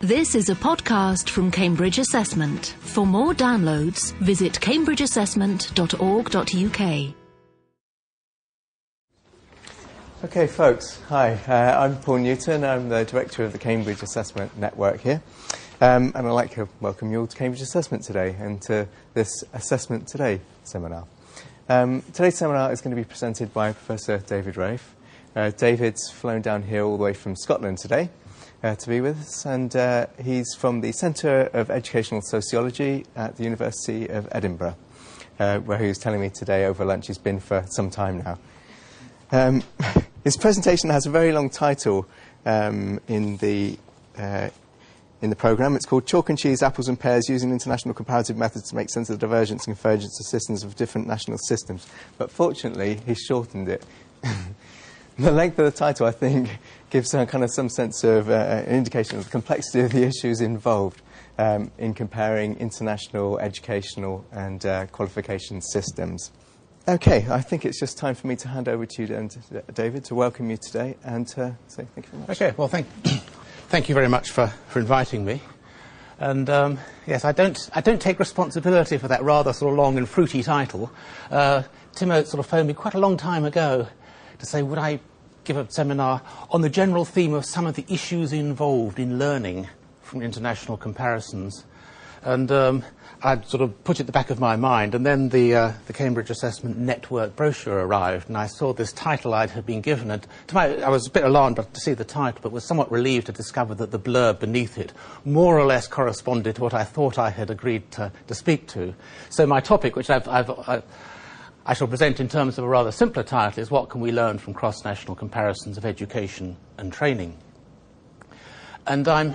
This is a podcast from Cambridge Assessment. For more downloads, visit cambridgeassessment.org.uk. Okay, folks. Hi, uh, I'm Paul Newton. I'm the director of the Cambridge Assessment Network here. Um, and I'd like to welcome you all to Cambridge Assessment today and to this Assessment Today seminar. Um, today's seminar is going to be presented by Professor David Raffe. Uh, David's flown down here all the way from Scotland today uh, to be with us, and uh, he's from the Centre of Educational Sociology at the University of Edinburgh, uh, where he was telling me today over lunch he's been for some time now. Um, his presentation has a very long title um, in the uh, in the programme. It's called Chalk and Cheese, Apples and Pears, Using International Comparative Methods to Make Sense of the Divergence and Convergence of Systems of Different National Systems. But fortunately, he's shortened it. the length of the title, I think, gives some kind of some sense of uh, an indication of the complexity of the issues involved um, in comparing international educational and uh, qualification systems. Okay, I think it's just time for me to hand over to you, then, David, to welcome you today and to say thank you very much. Okay, well, thank, thank you very much for, for inviting me. And um, yes, I don't, I don't take responsibility for that rather sort of long and fruity title. Uh, Tim Oates sort of phoned me quite a long time ago to say, would I give a seminar on the general theme of some of the issues involved in learning from international comparisons. And um, I sort of put it at the back of my mind, and then the, uh, the Cambridge Assessment Network brochure arrived, and I saw this title I'd had been given. And to my, I was a bit alarmed to see the title, but was somewhat relieved to discover that the blurb beneath it more or less corresponded to what I thought I had agreed to, to speak to. So my topic, which I've, I've, I've I shall present in terms of a rather simpler title is What Can We Learn from Cross-National Comparisons of Education and Training? And I'm,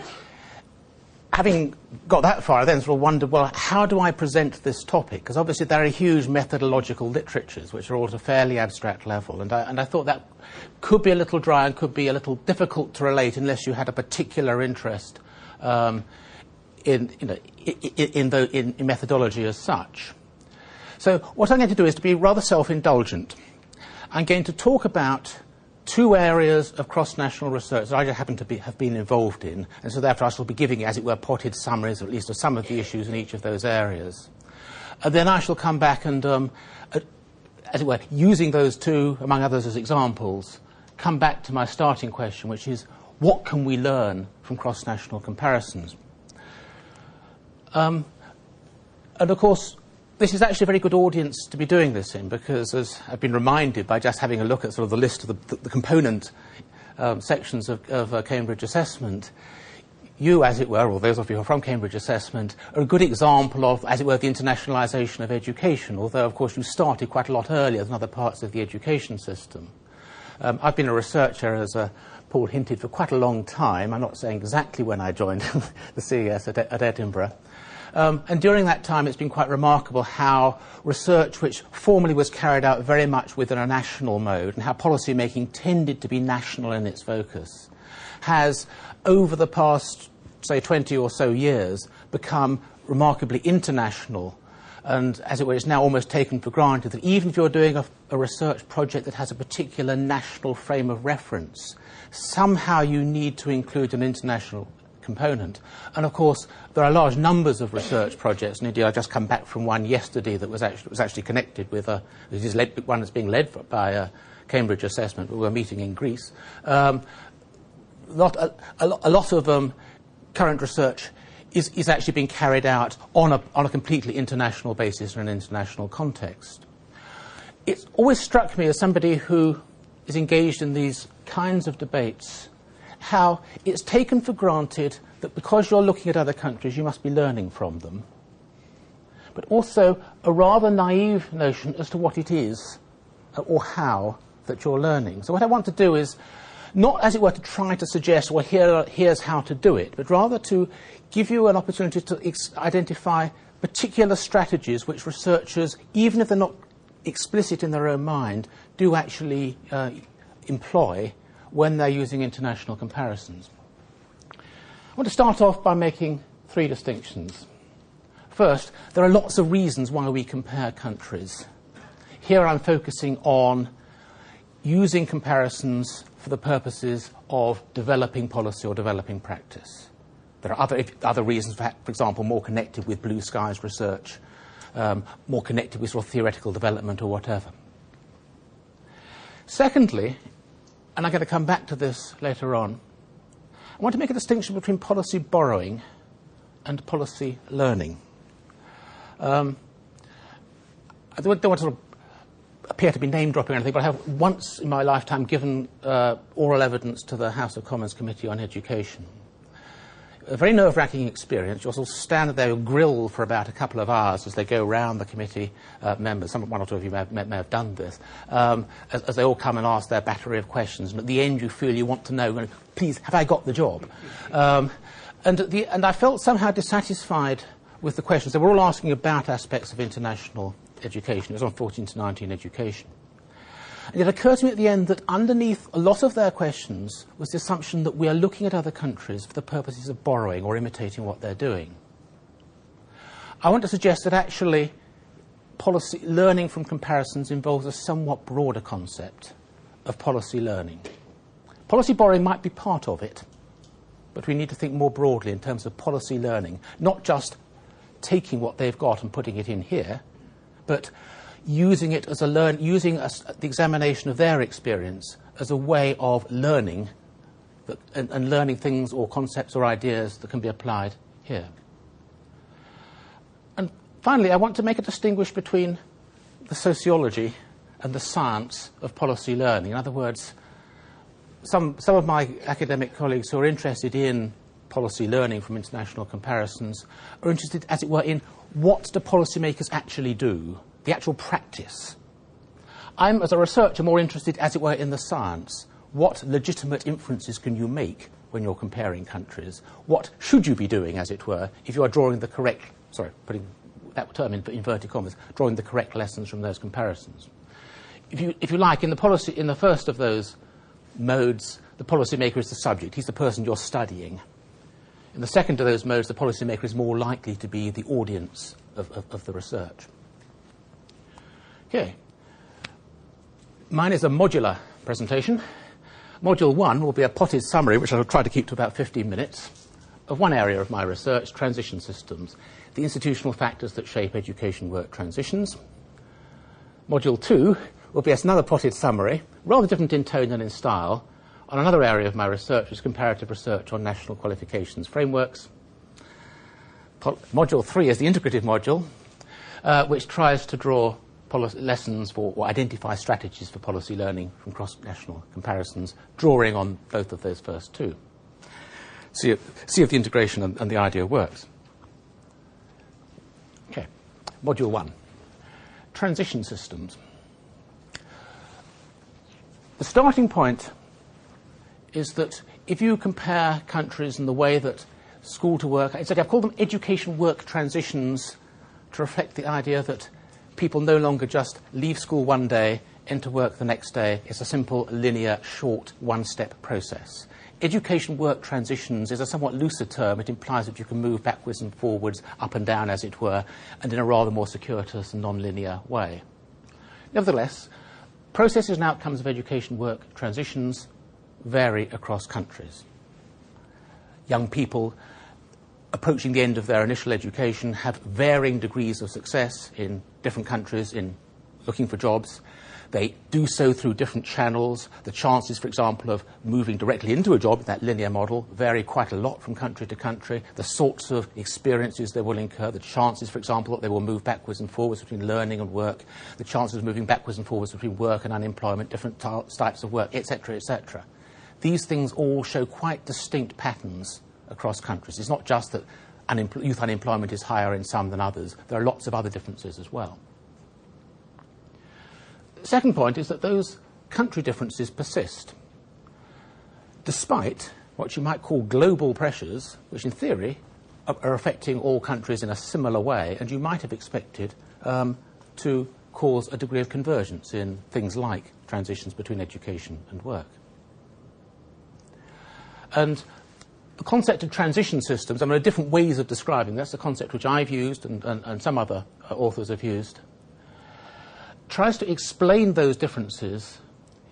having got that far, I then sort of wondered, well, how do I present this topic? Because obviously there are huge methodological literatures which are all at a fairly abstract level. And I, and I thought that could be a little dry and could be a little difficult to relate unless you had a particular interest um, in, you know, in, in, the, in methodology as such. So what I'm going to do is to be rather self-indulgent. I'm going to talk about two areas of cross-national research that I happen to be, have been involved in, and so therefore I shall be giving, as it were, potted summaries, at least of some of the issues in each of those areas. And then I shall come back and, um, as it were, using those two, among others, as examples, come back to my starting question, which is, what can we learn from cross-national comparisons? Um, and of course, this is actually a very good audience to be doing this in because, as I've been reminded by just having a look at sort of the list of the, the, the component um, sections of, of uh, Cambridge Assessment, you, as it were, or those of you who are from Cambridge Assessment, are a good example of, as it were, the internationalisation of education, although, of course, you started quite a lot earlier than other parts of the education system. Um, I've been a researcher, as uh, Paul hinted, for quite a long time. I'm not saying exactly when I joined the CES at, at Edinburgh. Um, and during that time, it's been quite remarkable how research, which formerly was carried out very much within a national mode, and how policy making tended to be national in its focus, has, over the past, say, 20 or so years, become remarkably international. And as it were, it's now almost taken for granted that even if you're doing a, a research project that has a particular national frame of reference, somehow you need to include an international component. And of course, there are large numbers of research projects, and indeed I just come back from one yesterday that was actually, was actually connected with a, is led, one that's being led by a Cambridge Assessment. We were meeting in Greece. Um, lot, a, a, a, lot of um, current research is, is actually being carried out on a, on a completely international basis in an international context. It's always struck me as somebody who is engaged in these kinds of debates how it's taken for granted that because you're looking at other countries, you must be learning from them. But also a rather naive notion as to what it is uh, or how that you're learning. So what I want to do is not, as it were, to try to suggest, well, here, here's how to do it, but rather to give you an opportunity to ex- identify particular strategies which researchers, even if they're not explicit in their own mind, do actually uh, employ when they're using international comparisons. I want to start off by making three distinctions. First, there are lots of reasons why we compare countries. Here I'm focusing on using comparisons for the purposes of developing policy or developing practice. There are other, other reasons, for, example, more connected with blue skies research, um, more connected with sort of theoretical development or whatever. Secondly, and I'm going to come back to this later on, I want to make a distinction between policy borrowing and policy learning. Um, I don't, want to sort of appear to be name dropping or anything, but I have once in my lifetime given uh, oral evidence to the House of Commons Committee on Education a very nerve-wracking experience. You'll sort of stand there grilled for about a couple of hours as they go around the committee uh, members. Some, one or two of you may have, may have done this. Um, as, as, they all come and ask their battery of questions. And at the end, you feel you want to know, please, have I got the job? Um, and, the, and I felt somehow dissatisfied with the questions. They were all asking about aspects of international education. It was on 14 to 19 education. And it occurred to me at the end that underneath a lot of their questions was the assumption that we are looking at other countries for the purposes of borrowing or imitating what they're doing. I want to suggest that actually policy, learning from comparisons involves a somewhat broader concept of policy learning. Policy borrowing might be part of it, but we need to think more broadly in terms of policy learning, not just taking what they've got and putting it in here, but using it as a learn, using a, the examination of their experience as a way of learning that, and, and learning things or concepts or ideas that can be applied here. And finally, I want to make a distinguish between the sociology and the science of policy learning. In other words, some, some of my academic colleagues who are interested in policy learning from international comparisons are interested, as it were, in what do policymakers actually do the actual practice. I'm, as a researcher, more interested, as it were, in the science. What legitimate inferences can you make when you're comparing countries? What should you be doing, as it were, if you are drawing the correct, sorry, putting that term in inverted commas, drawing the correct lessons from those comparisons? If you, if you like, in the, policy, in the first of those modes, the policymaker is the subject. He's the person you're studying. In the second of those modes, the policymaker is more likely to be the audience of, of, of the research. Okay. Mine is a modular presentation. Module one will be a potted summary, which I'll try to keep to about 15 minutes, of one area of my research, transition systems, the institutional factors that shape education work transitions. Module two will be another potted summary, rather different in tone than in style, on another area of my research, which is comparative research on national qualifications frameworks. Module three is the integrative module, uh, which tries to draw lessons for or identify strategies for policy learning from cross-national comparisons, drawing on both of those first two. See if, see if the integration and, and the idea works. Okay, module one, transition systems. The starting point is that if you compare countries in the way that school to work, it's like I've called them education work transitions to reflect the idea that people no longer just leave school one day, enter work the next day. It's a simple, linear, short, one step process. Education work transitions is a somewhat looser term. It implies that you can move backwards and forwards, up and down, as it were, and in a rather more circuitous and non linear way. Nevertheless, processes and outcomes of education work transitions vary across countries. Young people approaching the end of their initial education have varying degrees of success in different countries in looking for jobs. They do so through different channels. The chances, for example, of moving directly into a job, that linear model, vary quite a lot from country to country. The sorts of experiences they will incur, the chances, for example, that they will move backwards and forwards between learning and work, the chances of moving backwards and forwards between work and unemployment, different types of work, etc., etc. These things all show quite distinct patterns across countries. It's not just that unempl- youth unemployment is higher in some than others, there are lots of other differences as well. The second point is that those country differences persist, despite what you might call global pressures, which in theory are, are affecting all countries in a similar way, and you might have expected um, to cause a degree of convergence in things like transitions between education and work. And the concept of transition systems, I mean, there are different ways of describing that's the concept which I've used and, and, and some other uh, authors have used, tries to explain those differences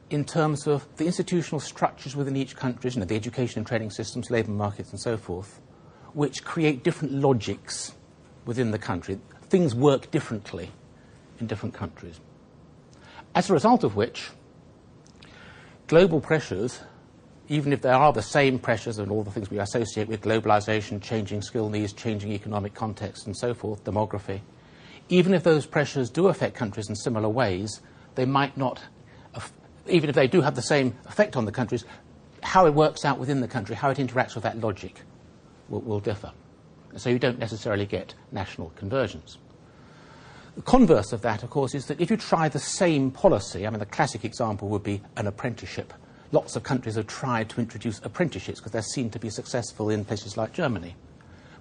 in terms of the institutional structures within each country, you know, the education and training systems, labour markets, and so forth, which create different logics within the country. Things work differently in different countries. As a result of which, global pressures, even if there are the same pressures and all the things we associate with globalization, changing skill needs, changing economic context, and so forth, demography, even if those pressures do affect countries in similar ways, they might not, even if they do have the same effect on the countries, how it works out within the country, how it interacts with that logic will, will differ. So you don't necessarily get national convergence. The converse of that, of course, is that if you try the same policy, I mean, the classic example would be an apprenticeship. Lots of countries have tried to introduce apprenticeships because they're seen to be successful in places like Germany.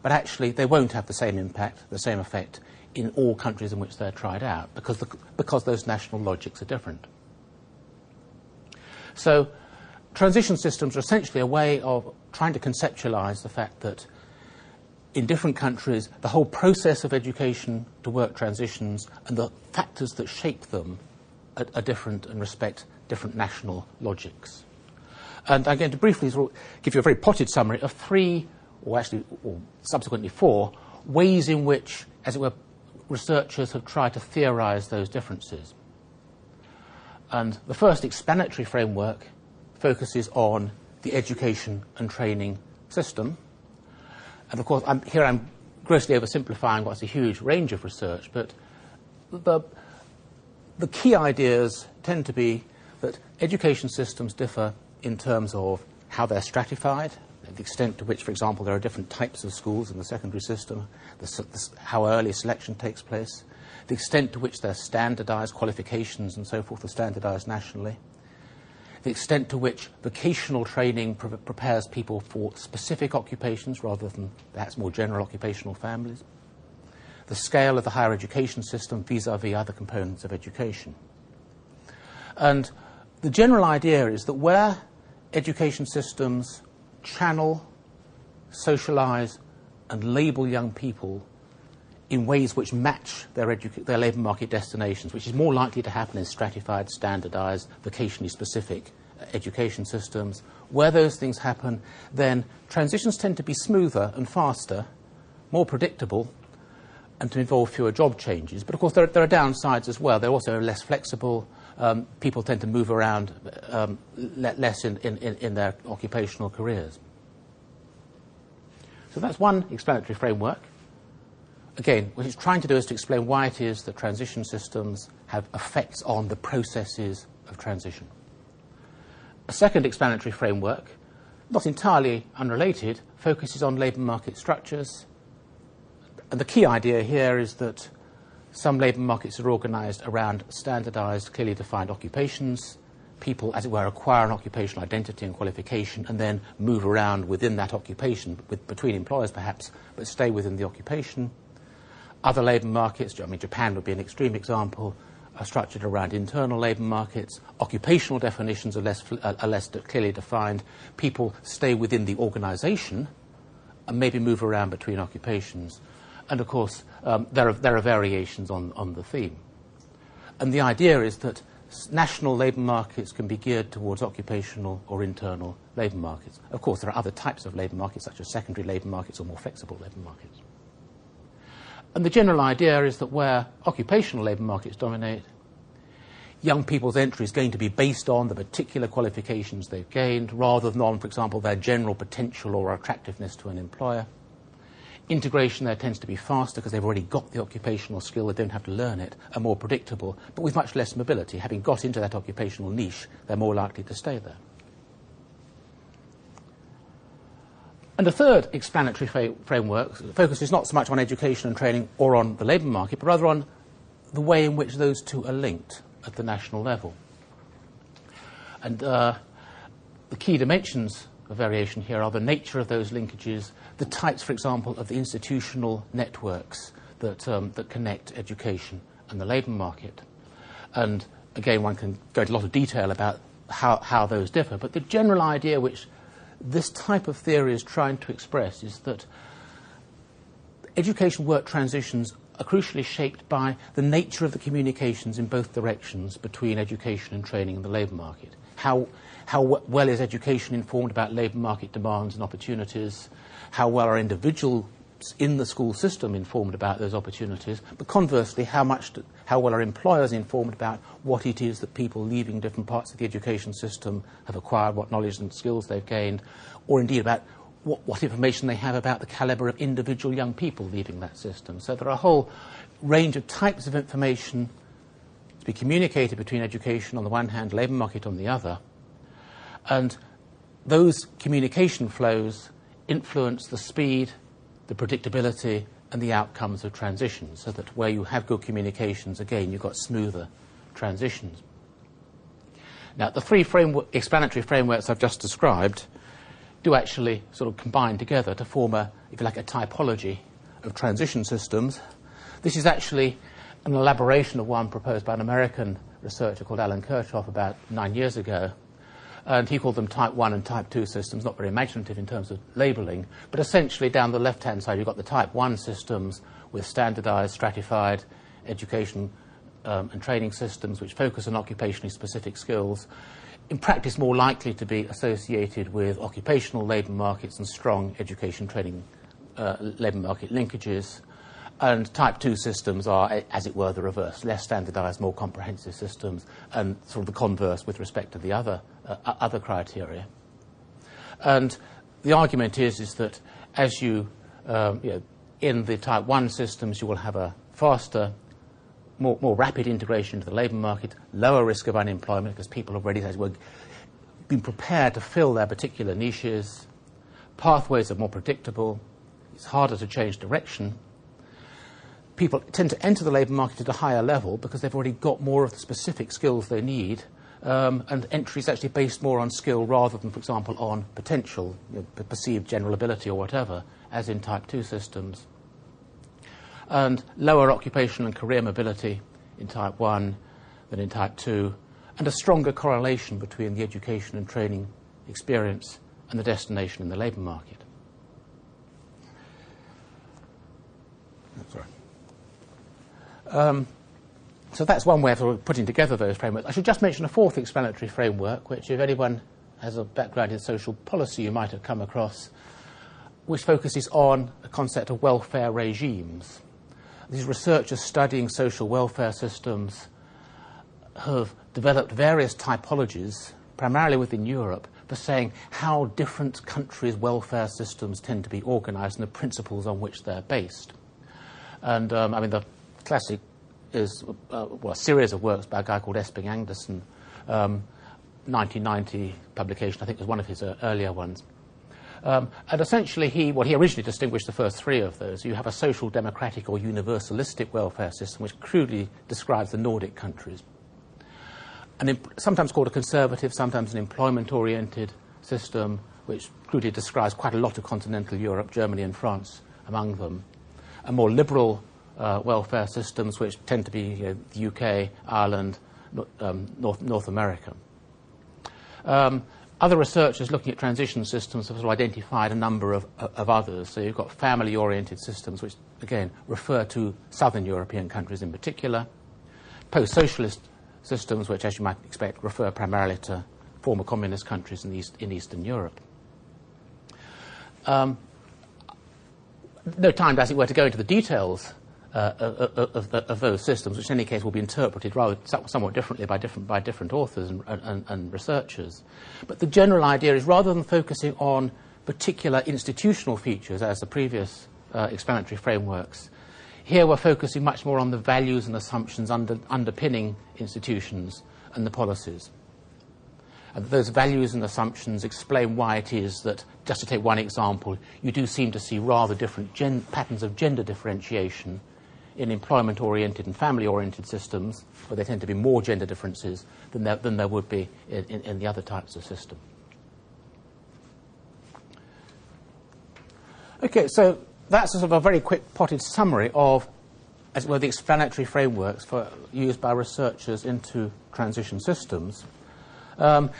But actually, they won't have the same impact, the same effect in all countries in which they're tried out because, the, because those national logics are different. So, transition systems are essentially a way of trying to conceptualize the fact that in different countries, the whole process of education to work transitions and the factors that shape them are, are different and respect different national logics. And I'm going to briefly give you a very potted summary of three, or actually, or subsequently four, ways in which, as it were, researchers have tried to theorize those differences. And the first explanatory framework focuses on the education and training system. And of course, I'm, here I'm grossly oversimplifying what's a huge range of research, but the, the key ideas tend to be education systems differ in terms of how they're stratified, the extent to which, for example, there are different types of schools in the secondary system, the, the, how early selection takes place, the extent to which they're standardized, qualifications and so forth are standardized nationally, the extent to which vocational training pre- prepares people for specific occupations rather than perhaps more general occupational families, the scale of the higher education system vis a vis other components of education. And the general idea is that where education systems channel, socialize, and label young people in ways which match their, their labour market destinations, which is more likely to happen in stratified, standardised, vocationally specific uh, education systems. Where those things happen, then transitions tend to be smoother and faster, more predictable, and to involve fewer job changes. But of course, there, there are downsides as well. They're also less flexible. Um, people tend to move around um, le- less in, in, in their occupational careers. So that's one explanatory framework again, what it's trying to do is to explain why it is that transition systems have effects on the processes of transition. A second explanatory framework, not entirely unrelated, focuses on labour market structures. And the key idea here is that some labour markets are organised around standardised, clearly defined occupations. People, as it were, acquire an occupational identity and qualification and then move around within that occupation, with, between employers perhaps, but stay within the occupation. Other labour markets, I mean, Japan would be an extreme example, are structured around internal labour markets. Occupational definitions are less, uh, are less clearly defined. People stay within the organisation and maybe move around between occupations. And of course, um, there, are, there are variations on, on the theme. And the idea is that national labour markets can be geared towards occupational or internal labour markets. Of course, there are other types of labour markets, such as secondary labour markets or more flexible labour markets. And the general idea is that where occupational labour markets dominate, young people's entry is going to be based on the particular qualifications they've gained rather than on, for example, their general potential or attractiveness to an employer. Integration there tends to be faster because they've already got the occupational skill, they don't have to learn it, and more predictable, but with much less mobility. Having got into that occupational niche, they're more likely to stay there. And the third explanatory fa- framework focuses not so much on education and training or on the labour market, but rather on the way in which those two are linked at the national level. And uh, the key dimensions of variation here are the nature of those linkages, the types, for example, of the institutional networks that, um, that connect education and the labour market. And again, one can go into a lot of detail about how, how those differ, but the general idea which this type of theory is trying to express is that education work transitions are crucially shaped by the nature of the communications in both directions between education and training and the labour market. How, how well is education informed about labour market demands and opportunities? How well are individuals in the school system informed about those opportunities? But conversely, how, much do, how well are employers informed about what it is that people leaving different parts of the education system have acquired, what knowledge and skills they've gained, or indeed about what, what information they have about the calibre of individual young people leaving that system. So there are a whole range of types of information to be communicated between education on the one hand, labour market on the other. And those communication flows influence the speed, the predictability, and the outcomes of transitions, so that where you have good communications, again, you've got smoother transitions. Now, the three framework, explanatory frameworks I've just described do actually sort of combine together to form a, if you like, a typology of transition systems. This is actually an elaboration of one proposed by an American researcher called Alan Kerckhoff about nine years ago. And he called them type 1 and type 2 systems, not very imaginative in terms of labeling. But essentially, down the left hand side, you've got the type 1 systems with standardized, stratified education um, and training systems which focus on occupationally specific skills in practice more likely to be associated with occupational labour markets and strong education training uh, labour market linkages. And type 2 systems are, as it were, the reverse, less standardized, more comprehensive systems, and sort of the converse with respect to the other, uh, other criteria. And the argument is, is that as you, um, you know, in the type 1 systems, you will have a faster more, more rapid integration into the labour market, lower risk of unemployment because people have already well, been prepared to fill their particular niches. Pathways are more predictable. It's harder to change direction. People tend to enter the labour market at a higher level because they've already got more of the specific skills they need. Um, and entry is actually based more on skill rather than, for example, on potential, you know, perceived general ability or whatever, as in Type 2 systems and lower occupational and career mobility in type 1 than in type 2, and a stronger correlation between the education and training experience and the destination in the labour market. Sorry. Um, so that's one way of putting together those frameworks. I should just mention a fourth explanatory framework, which, if anyone has a background in social policy, you might have come across, which focuses on the concept of welfare regimes these researchers studying social welfare systems have developed various typologies, primarily within Europe, for saying how different countries' welfare systems tend to be organized and the principles on which they're based. And um, I mean, the classic is uh, well, a series of works by a guy called Esping Andersen, um, 1990 publication, I think was one of his uh, earlier ones. Um, and essentially, he, well, he originally distinguished the first three of those. You have a social democratic or universalistic welfare system, which crudely describes the Nordic countries. And sometimes called a conservative, sometimes an employment oriented system, which crudely describes quite a lot of continental Europe, Germany and France among them. A more liberal uh, welfare systems, which tend to be you know, the UK, Ireland, um, North, North America. Um, other researchers looking at transition systems have identified a number of, of others. So you've got family oriented systems, which again refer to southern European countries in particular, post socialist systems, which, as you might expect, refer primarily to former communist countries in, East, in Eastern Europe. Um, no time, as it were, to go into the details uh, of, of, of, those systems, which in any case will be interpreted rather somewhat differently by different, by different authors and, and, and researchers. But the general idea is rather than focusing on particular institutional features as the previous uh, explanatory frameworks, here we're focusing much more on the values and assumptions under, underpinning institutions and the policies. And those values and assumptions explain why it is that, just to take one example, you do seem to see rather different patterns of gender differentiation in employment oriented and family oriented systems, where there tend to be more gender differences than there, than there would be in, in, in the other types of system. Okay, so that's sort of a very quick potted summary of, as well, the explanatory frameworks for, used by researchers into transition systems. Um,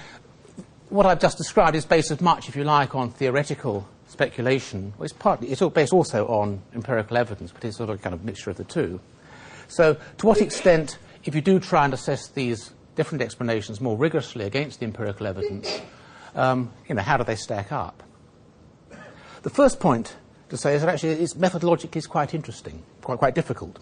what I've just described is based as much, if you like, on theoretical speculation. Well, it's partly it's all based also on empirical evidence, but it's sort of a kind of mixture of the two. So, to what extent, if you do try and assess these different explanations more rigorously against the empirical evidence, um, you know, how do they stack up? The first point to say is that actually it's methodologically is quite interesting, quite, quite difficult.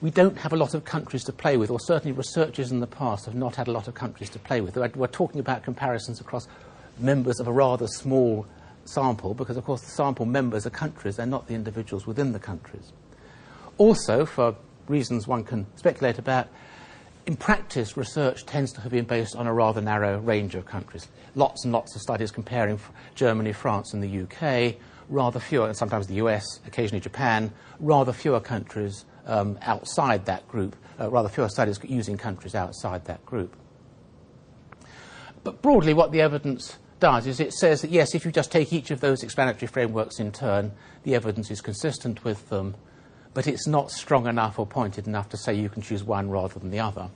We don't have a lot of countries to play with, or certainly researchers in the past have not had a lot of countries to play with. We're talking about comparisons across members of a rather small sample, because of course the sample members are countries, they're not the individuals within the countries. Also, for reasons one can speculate about, in practice, research tends to have been based on a rather narrow range of countries. Lots and lots of studies comparing Germany, France, and the UK, rather fewer, and sometimes the US, occasionally Japan, rather fewer countries um, outside that group, uh, rather fewer studies using countries outside that group. But broadly, what the evidence does is it says that yes, if you just take each of those explanatory frameworks in turn, the evidence is consistent with them, but it's not strong enough or pointed enough to say you can choose one rather than the other.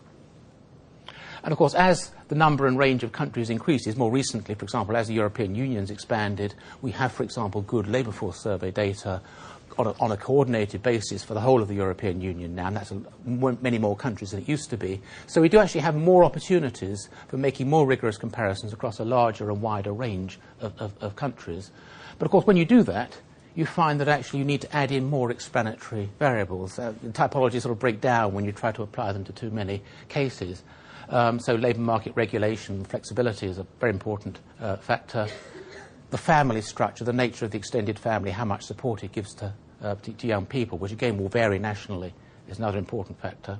And of course, as the number and range of countries increases, more recently, for example, as the European Union's expanded, we have, for example, good labour force survey data on a, on a, coordinated basis for the whole of the European Union now, and that's many more countries than it used to be. So we do actually have more opportunities for making more rigorous comparisons across a larger and wider range of, of, of countries. But of course, when you do that, you find that actually you need to add in more explanatory variables. Uh, typologies sort of break down when you try to apply them to too many cases. Um, so labour market regulation, flexibility is a very important uh, factor. The family structure, the nature of the extended family, how much support it gives to, uh, to, young people, which again will vary nationally, is another important factor.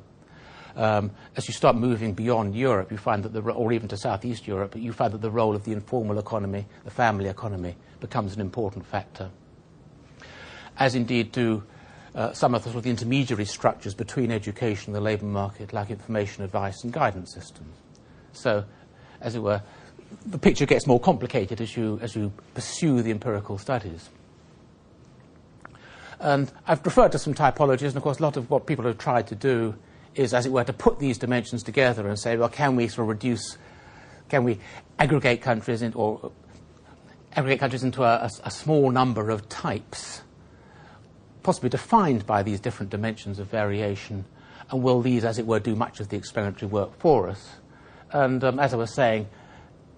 Um, as you start moving beyond Europe, you find that the, or even to Southeast Europe, you find that the role of the informal economy, the family economy, becomes an important factor. As indeed do uh, some of the, sort of the intermediary structures between education and the labour market, like information, advice, and guidance systems. So, as it were, the picture gets more complicated as you, as you pursue the empirical studies. And I've referred to some typologies, and of course, a lot of what people have tried to do is, as it were, to put these dimensions together and say, well, can we sort of reduce, can we aggregate countries in, or aggregate countries into a, a, a small number of types possibly defined by these different dimensions of variation, and will these, as it were, do much of the explanatory work for us? And um, as I was saying,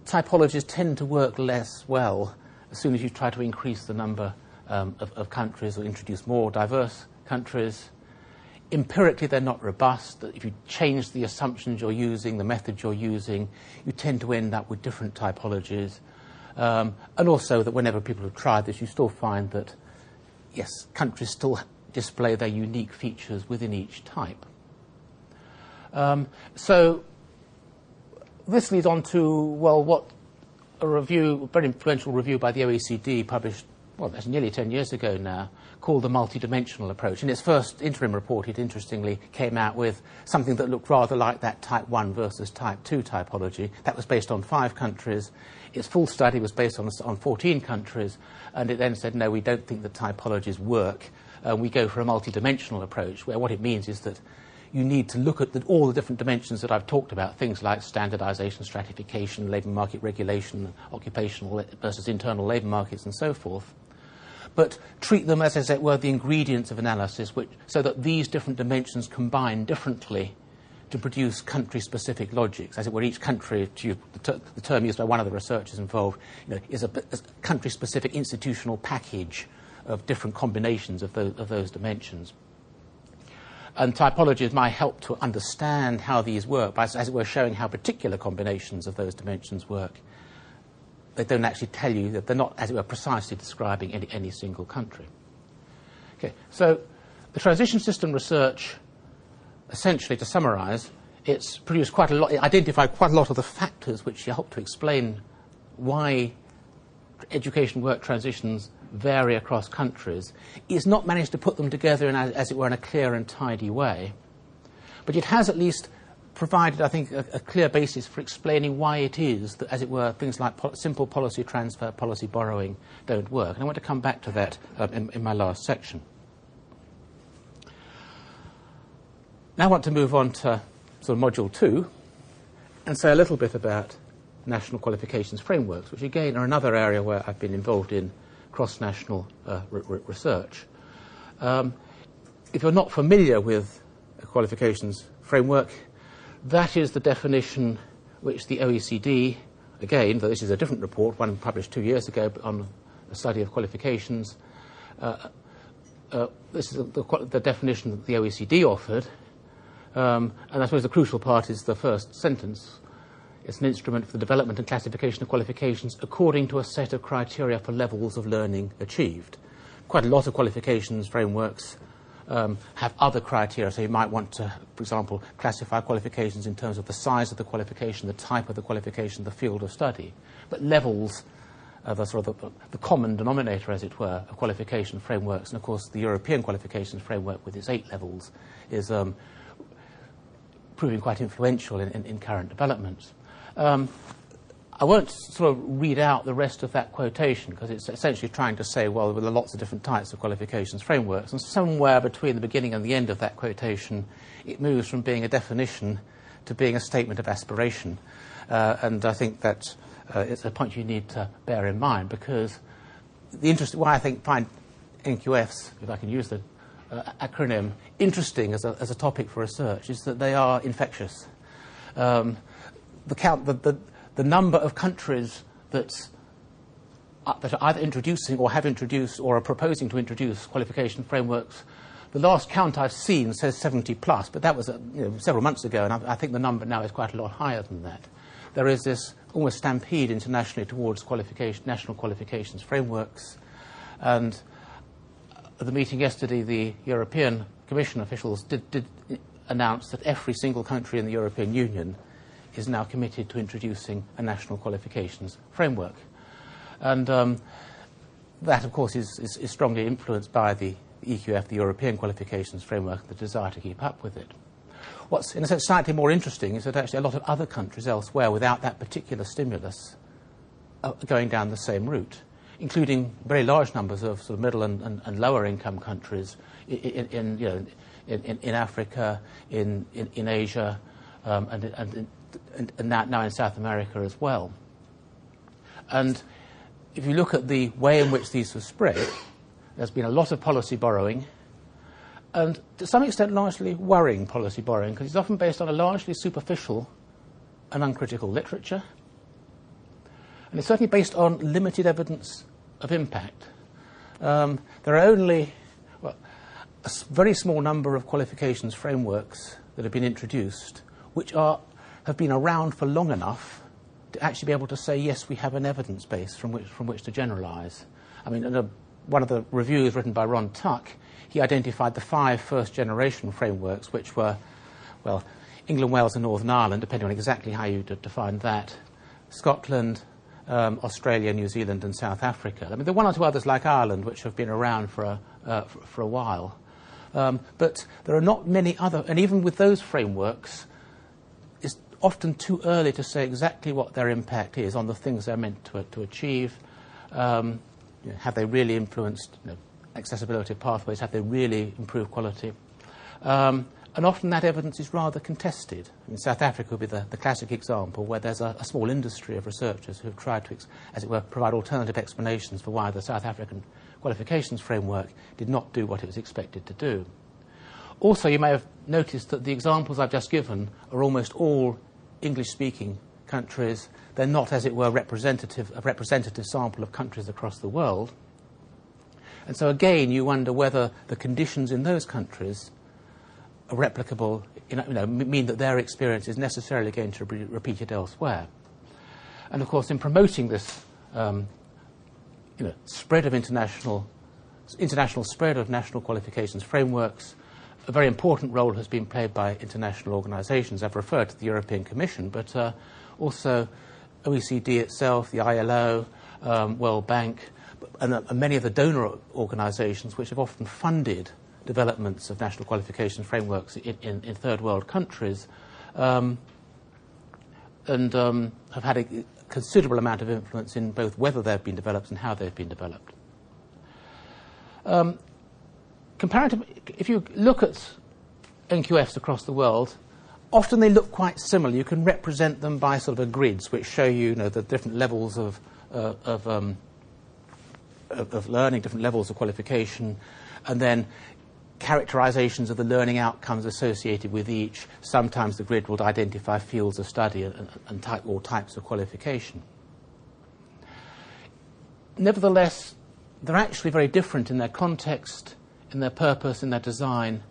typologies tend to work less well as soon as you try to increase the number um, of, of, countries or introduce more diverse countries. Empirically, they're not robust. If you change the assumptions you're using, the methods you're using, you tend to end up with different typologies. Um, and also that whenever people have tried this, you still find that yes, countries still display their unique features within each type. Um, so this leads on to, well, what a review, a very influential review by the OECD published, well, that's nearly 10 years ago now, called the multidimensional approach. In its first interim report, it interestingly came out with something that looked rather like that type 1 versus type 2 typology. That was based on five countries. Its full study was based on, on 14 countries, and it then said, no, we don't think the typologies work. Uh, we go for a multidimensional approach, where what it means is that you need to look at the, all the different dimensions that I've talked about, things like standardization, stratification, labor market regulation, occupational versus internal labor markets, and so forth. But treat them as, as it were, the ingredients of analysis, which, so that these different dimensions combine differently to produce country-specific logics, as it were, each country, to the, ter- the, term used by one of the researchers involved, you know, is a, a country-specific institutional package of different combinations of of those dimensions. And typologies might help to understand how these work by, as it were, showing how particular combinations of those dimensions work. They don't actually tell you that they're not, as it were, precisely describing any, any single country. Okay, so the transition system research essentially, to summarize, it's produced quite a lot, it identified quite a lot of the factors which help to explain why education work transitions vary across countries. It's not managed to put them together, in, as it were, in a clear and tidy way. But it has at least provided, I think, a, a, clear basis for explaining why it is that, as it were, things like simple policy transfer, policy borrowing don't work. And I want to come back to that um, in, in my last section. Now I want to move on to sort of module two and say a little bit about national qualifications frameworks, which again are another area where I've been involved in cross-national uh, research. Um, if you're not familiar with a qualifications framework, that is the definition which the OECD, again, though this is a different report, one published two years ago on a study of qualifications, uh, uh, this is the, the, the, definition that the OECD offered, um, and I suppose the crucial part is the first sentence. It's an instrument for the development and classification of qualifications according to a set of criteria for levels of learning achieved. Quite a lot of qualifications frameworks um, have other criteria. So you might want to, for example, classify qualifications in terms of the size of the qualification, the type of the qualification, the field of study. But levels are the sort of the, the common denominator, as it were, of qualification frameworks. And of course, the European qualifications framework with its eight levels is um, proving quite influential in, in, in current developments. Um, I won't sort of read out the rest of that quotation because it's essentially trying to say, well, there are lots of different types of qualifications frameworks, and somewhere between the beginning and the end of that quotation, it moves from being a definition to being a statement of aspiration. Uh, and I think that uh, it's a point you need to bear in mind because the interest, why I think find NQFs, if I can use the uh, acronym, interesting as a, as a topic for research is that they are infectious. Um, the, count, the, the, the, number of countries that, uh, that are either introducing or have introduced or are proposing to introduce qualification frameworks, the last count I've seen says 70 plus, but that was uh, you know, several months ago, and I, I, think the number now is quite a lot higher than that. There is this almost stampede internationally towards qualification, national qualifications frameworks, and at the meeting yesterday, the European Commission officials did, did announce that every single country in the European Union is now committed to introducing a national qualifications framework. And um, that, of course, is, is, is, strongly influenced by the EQF, the European Qualifications Framework, the desire to keep up with it. What's, in a sense, slightly more interesting is that actually a lot of other countries elsewhere, without that particular stimulus, are going down the same route including very large numbers of sort of middle and, and, and lower income countries in, in, you know, in, in Africa, in, in, in Asia, um, and, and, and that now in South America as well. And if you look at the way in which these have spread, there's been a lot of policy borrowing, and to some extent largely worrying policy borrowing, because it's often based on a largely superficial and uncritical literature and it's certainly based on limited evidence of impact. Um, there are only well, a very small number of qualifications frameworks that have been introduced, which are, have been around for long enough to actually be able to say, yes, we have an evidence base from which, from which to generalize. I mean, a, one of the reviews written by Ron Tuck, he identified the five first generation frameworks, which were, well, England, Wales, and Northern Ireland, depending on exactly how you define that, Scotland, um, Australia, New Zealand, and South Africa. I mean, there are one or two others like Ireland which have been around for a, uh, for, for, a while. Um, but there are not many other, and even with those frameworks, often too early to say exactly what their impact is on the things they're meant to, to achieve. Um, you know, have they really influenced you know, accessibility pathways? Have they really improved quality? Um, and often that evidence is rather contested. In South Africa would be the, the classic example where there's a, a, small industry of researchers who have tried to, as it were, provide alternative explanations for why the South African qualifications framework did not do what it was expected to do. Also, you may have noticed that the examples I've just given are almost all English-speaking countries. They're not, as it were, representative, a representative sample of countries across the world. And so again, you wonder whether the conditions in those countries are replicable, you know, mean that their experience is necessarily going to be repeated elsewhere. And of course, in promoting this um, you know, spread of international, international spread of national qualifications frameworks, a very important role has been played by international organizations. I've referred to the European Commission, but uh, also OECD itself, the ILO, um, World Bank, and, uh, many of the donor organizations which have often funded developments of national qualification frameworks in, in, in third world countries um, and um, have had a considerable amount of influence in both whether they've been developed and how they've been developed. Um, comparative, if you look at NQFs across the world, often they look quite similar. You can represent them by sort of a grids which show you, you know, the different levels of, uh, of um, of, of learning, different levels of qualification, and then characterizations of the learning outcomes associated with each. Sometimes the grid will identify fields of study and, and type, or types of qualification. Nevertheless, they're actually very different in their context, in their purpose, in their design,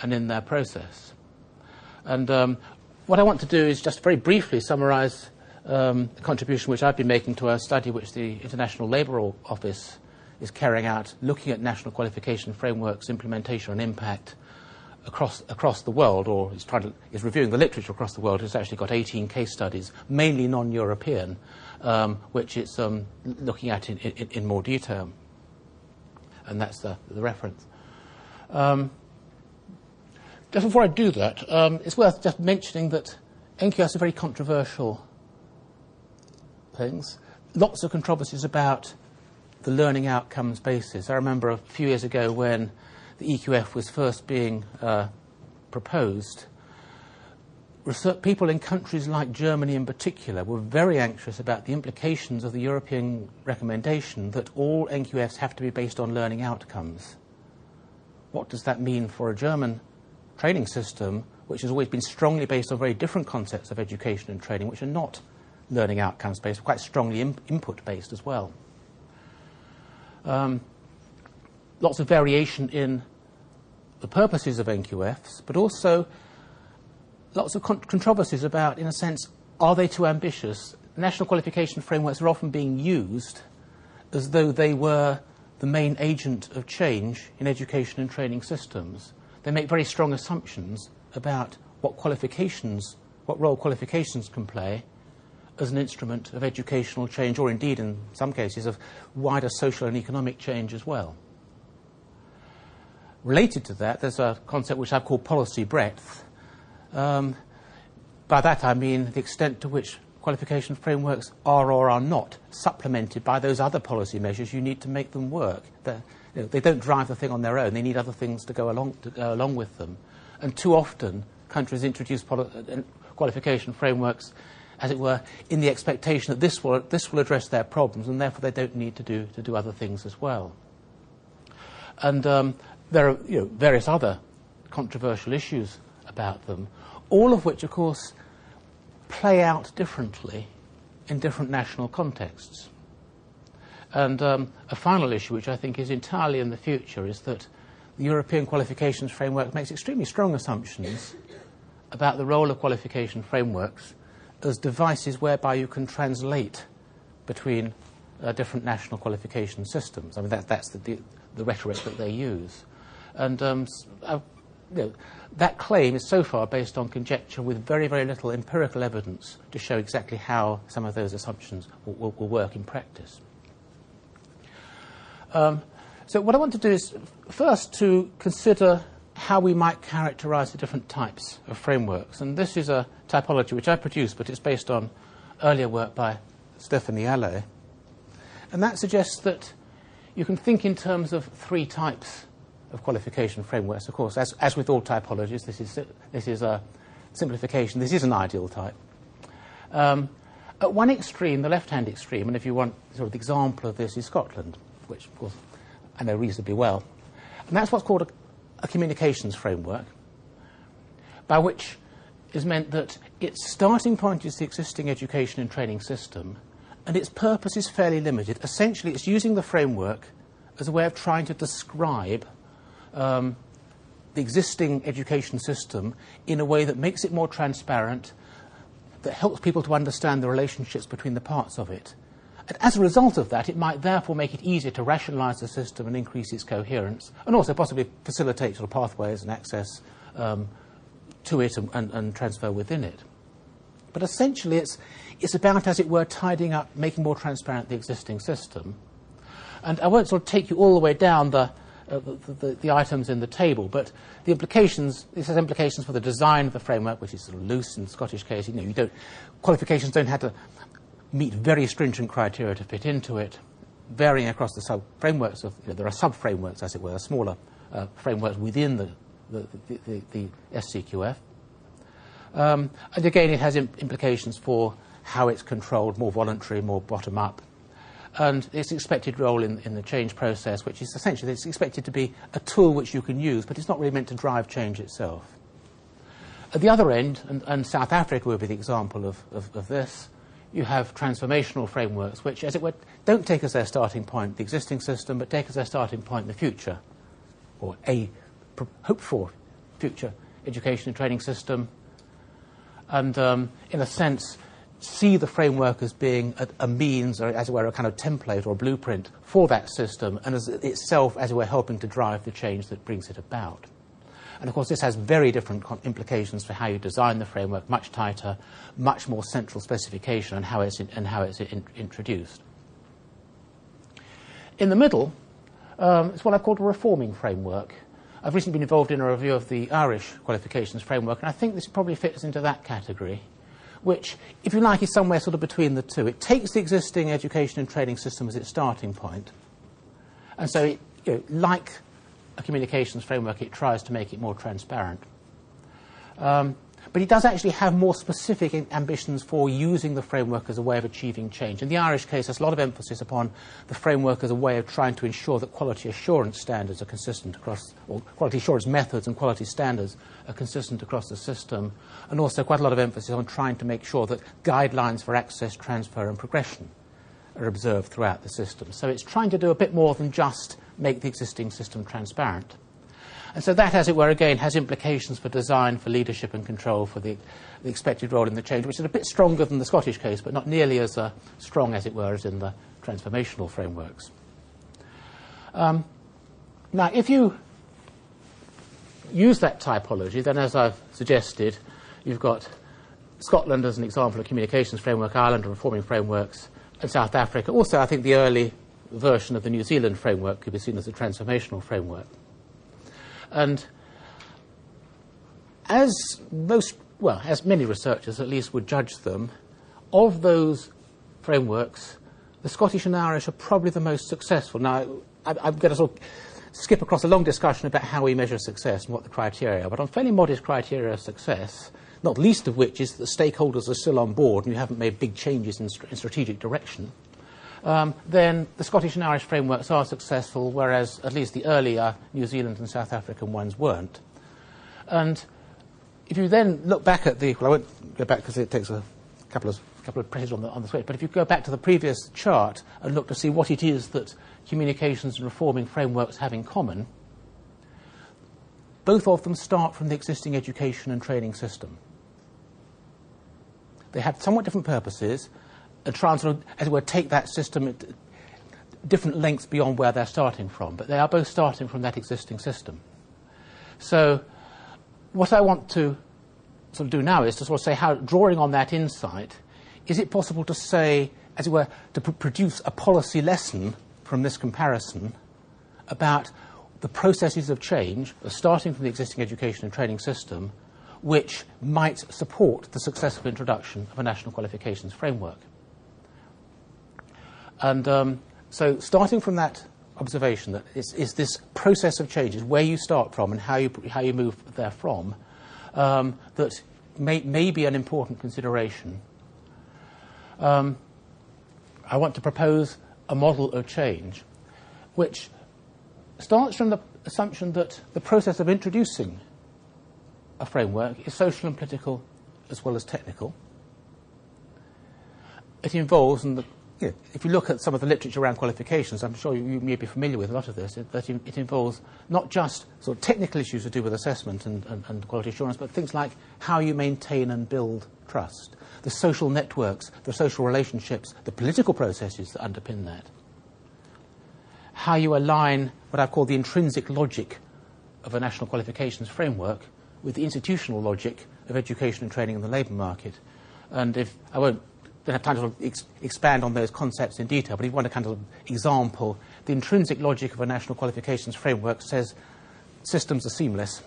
and in their process. And um, what I want to do is just very briefly summarize um, the contribution which I've been making to a study which the International Labour Office is carrying out, looking at national qualification frameworks, implementation, and impact across, across the world, or is, trying to, is reviewing the literature across the world. It's actually got 18 case studies, mainly non European, um, which it's um, looking at in, in, in, more detail. And that's the, the reference. Um, just before I do that, um, it's worth just mentioning that NQFs are very controversial things. Lots of controversies about the learning outcomes basis. I remember a few years ago when the EQF was first being uh, proposed, research, people in countries like Germany in particular were very anxious about the implications of the European recommendation that all NQFs have to be based on learning outcomes. What does that mean for a German training system which has always been strongly based on very different concepts of education and training, which are not learning outcomes based, quite strongly in, input based as well? Um, lots of variation in the purposes of NQFs, but also lots of con- controversies about, in a sense, are they too ambitious? National qualification frameworks are often being used as though they were the main agent of change in education and training systems. They make very strong assumptions about what qualifications, what role qualifications can play as an instrument of educational change, or indeed, in some cases, of wider social and economic change as well. Related to that, there's a concept which I've called policy breadth. Um, by that I mean the extent to which qualification frameworks are or are not supplemented by those other policy measures you need to make them work. You know, they don't drive the thing on their own, they need other things to go along, to go along with them. And too often, countries introduce poli- uh, qualification frameworks, as it were, in the expectation that this will, this will address their problems, and therefore they don't need to do, to do other things as well. And um, there are you know, various other controversial issues about them, all of which, of course, play out differently in different national contexts. And um, a final issue, which I think is entirely in the future, is that the European qualifications framework makes extremely strong assumptions about the role of qualification frameworks as devices whereby you can translate between uh, different national qualification systems. I mean, that, that's the, the, the rhetoric that they use. And um, uh, you know, that claim is so far based on conjecture with very, very little empirical evidence to show exactly how some of those assumptions will, will, will work in practice. Um, so, what I want to do is first to consider how we might characterize the different types of frameworks. And this is a typology which I produced, but it's based on earlier work by Stephanie Allais. And that suggests that you can think in terms of three types of qualification frameworks. Of course, as, as with all typologies, this is, this is a simplification. This is an ideal type. Um, at one extreme, the left-hand extreme, and if you want sort of the example of this is Scotland, which, of course, I know reasonably well. And that's what's called a, a communications framework, by which is meant that its starting point is the existing education and training system, and its purpose is fairly limited. Essentially, it's using the framework as a way of trying to describe um, the existing education system in a way that makes it more transparent, that helps people to understand the relationships between the parts of it. And as a result of that, it might therefore make it easier to rationalize the system and increase its coherence, and also possibly facilitate sort of pathways and access um, to it and, and, and transfer within it. But essentially, it's, it's about, as it were, tidying up, making more transparent the existing system. And I won't sort of take you all the way down the, uh, the, the, the, items in the table, but the implications, this has implications for the design of the framework, which is sort of loose in Scottish case. You know, you don't, qualifications don't have to meet very stringent criteria to fit into it, varying across the sub-frameworks of, you know, there are sub-frameworks, as it were, smaller uh, frameworks within the, the, the, the, SCQF. Um, and again, it has imp- implications for how it's controlled, more voluntary, more bottom up. And its expected role in, in the change process, which is essentially it's expected to be a tool which you can use, but it's not really meant to drive change itself. At the other end, and, and South Africa would be the example of, of, of, this, you have transformational frameworks, which, as it were, don't take as their starting point the existing system, but take as their starting point the future, or a hoped for future education and training system. And um, in a sense, see the framework as being a, a, means, or as it were, a kind of template or blueprint for that system, and as itself, as it were, helping to drive the change that brings it about. And of course, this has very different implications for how you design the framework, much tighter, much more central specification, and how it's, in, and how it's in, introduced. In the middle, um, it's what I've called a reforming framework. I've recently been involved in a review of the Irish qualifications framework, and I think this probably fits into that category which, if you like, is somewhere sort of between the two. It takes the existing education and training system as its starting point, and so, it, you know, like a communications framework, it tries to make it more transparent. Um, but he does actually have more specific ambitions for using the framework as a way of achieving change. In the Irish case, there's a lot of emphasis upon the framework as a way of trying to ensure that quality assurance standards are consistent across, or quality assurance methods and quality standards are consistent across the system, and also quite a lot of emphasis on trying to make sure that guidelines for access, transfer, and progression are observed throughout the system. So it's trying to do a bit more than just make the existing system transparent. And so that, as it were, again, has implications for design, for leadership and control, for the, the expected role in the change, which is a bit stronger than the Scottish case, but not nearly as uh, strong, as it were, as in the transformational frameworks. Um, now, if you use that typology, then as I've suggested, you've got Scotland as an example of communications framework, Ireland and reforming frameworks, and South Africa. Also, I think the early version of the New Zealand framework could be seen as a transformational framework. And as most, well, as many researchers at least would judge them, of those frameworks, the Scottish and Irish are probably the most successful. Now, I, I'm going to sort of skip across a long discussion about how we measure success and what the criteria are, but on fairly modest criteria of success, not least of which is that the stakeholders are still on board and you haven't made big changes in, st- in strategic direction, um, then the Scottish and Irish frameworks are successful, whereas at least the earlier New Zealand and South African ones weren't. And if you then look back at the, well, I won't go back because it takes a couple of, couple of presses on the, on the switch, but if you go back to the previous chart and look to see what it is that communications and reforming frameworks have in common, both of them start from the existing education and training system. They have somewhat different purposes, and try as it were, take that system at different lengths beyond where they're starting from. But they are both starting from that existing system. So what I want to sort of do now is to sort of say how, drawing on that insight, is it possible to say, as it were, to pr- produce a policy lesson from this comparison about the processes of change, starting from the existing education and training system, which might support the successful introduction of a national qualifications framework. And um, so, starting from that observation that is, it's this process of change, is where you start from and how you, how you move there from, um, that may, may be an important consideration. Um, I want to propose a model of change which starts from the assumption that the process of introducing a framework is social and political as well as technical. It involves, and the you know, if you look at some of the literature around qualifications, I'm sure you, you may be familiar with a lot of this, it, that it involves not just sort of technical issues to do with assessment and, and, and quality assurance, but things like how you maintain and build trust, the social networks, the social relationships, the political processes that underpin that, how you align what I've called the intrinsic logic of a national qualifications framework with the institutional logic of education and training in the labour market. And if I won't don't have time to sort of ex- expand on those concepts in detail, but if you want a kind of example, the intrinsic logic of a national qualifications framework says systems are seamless.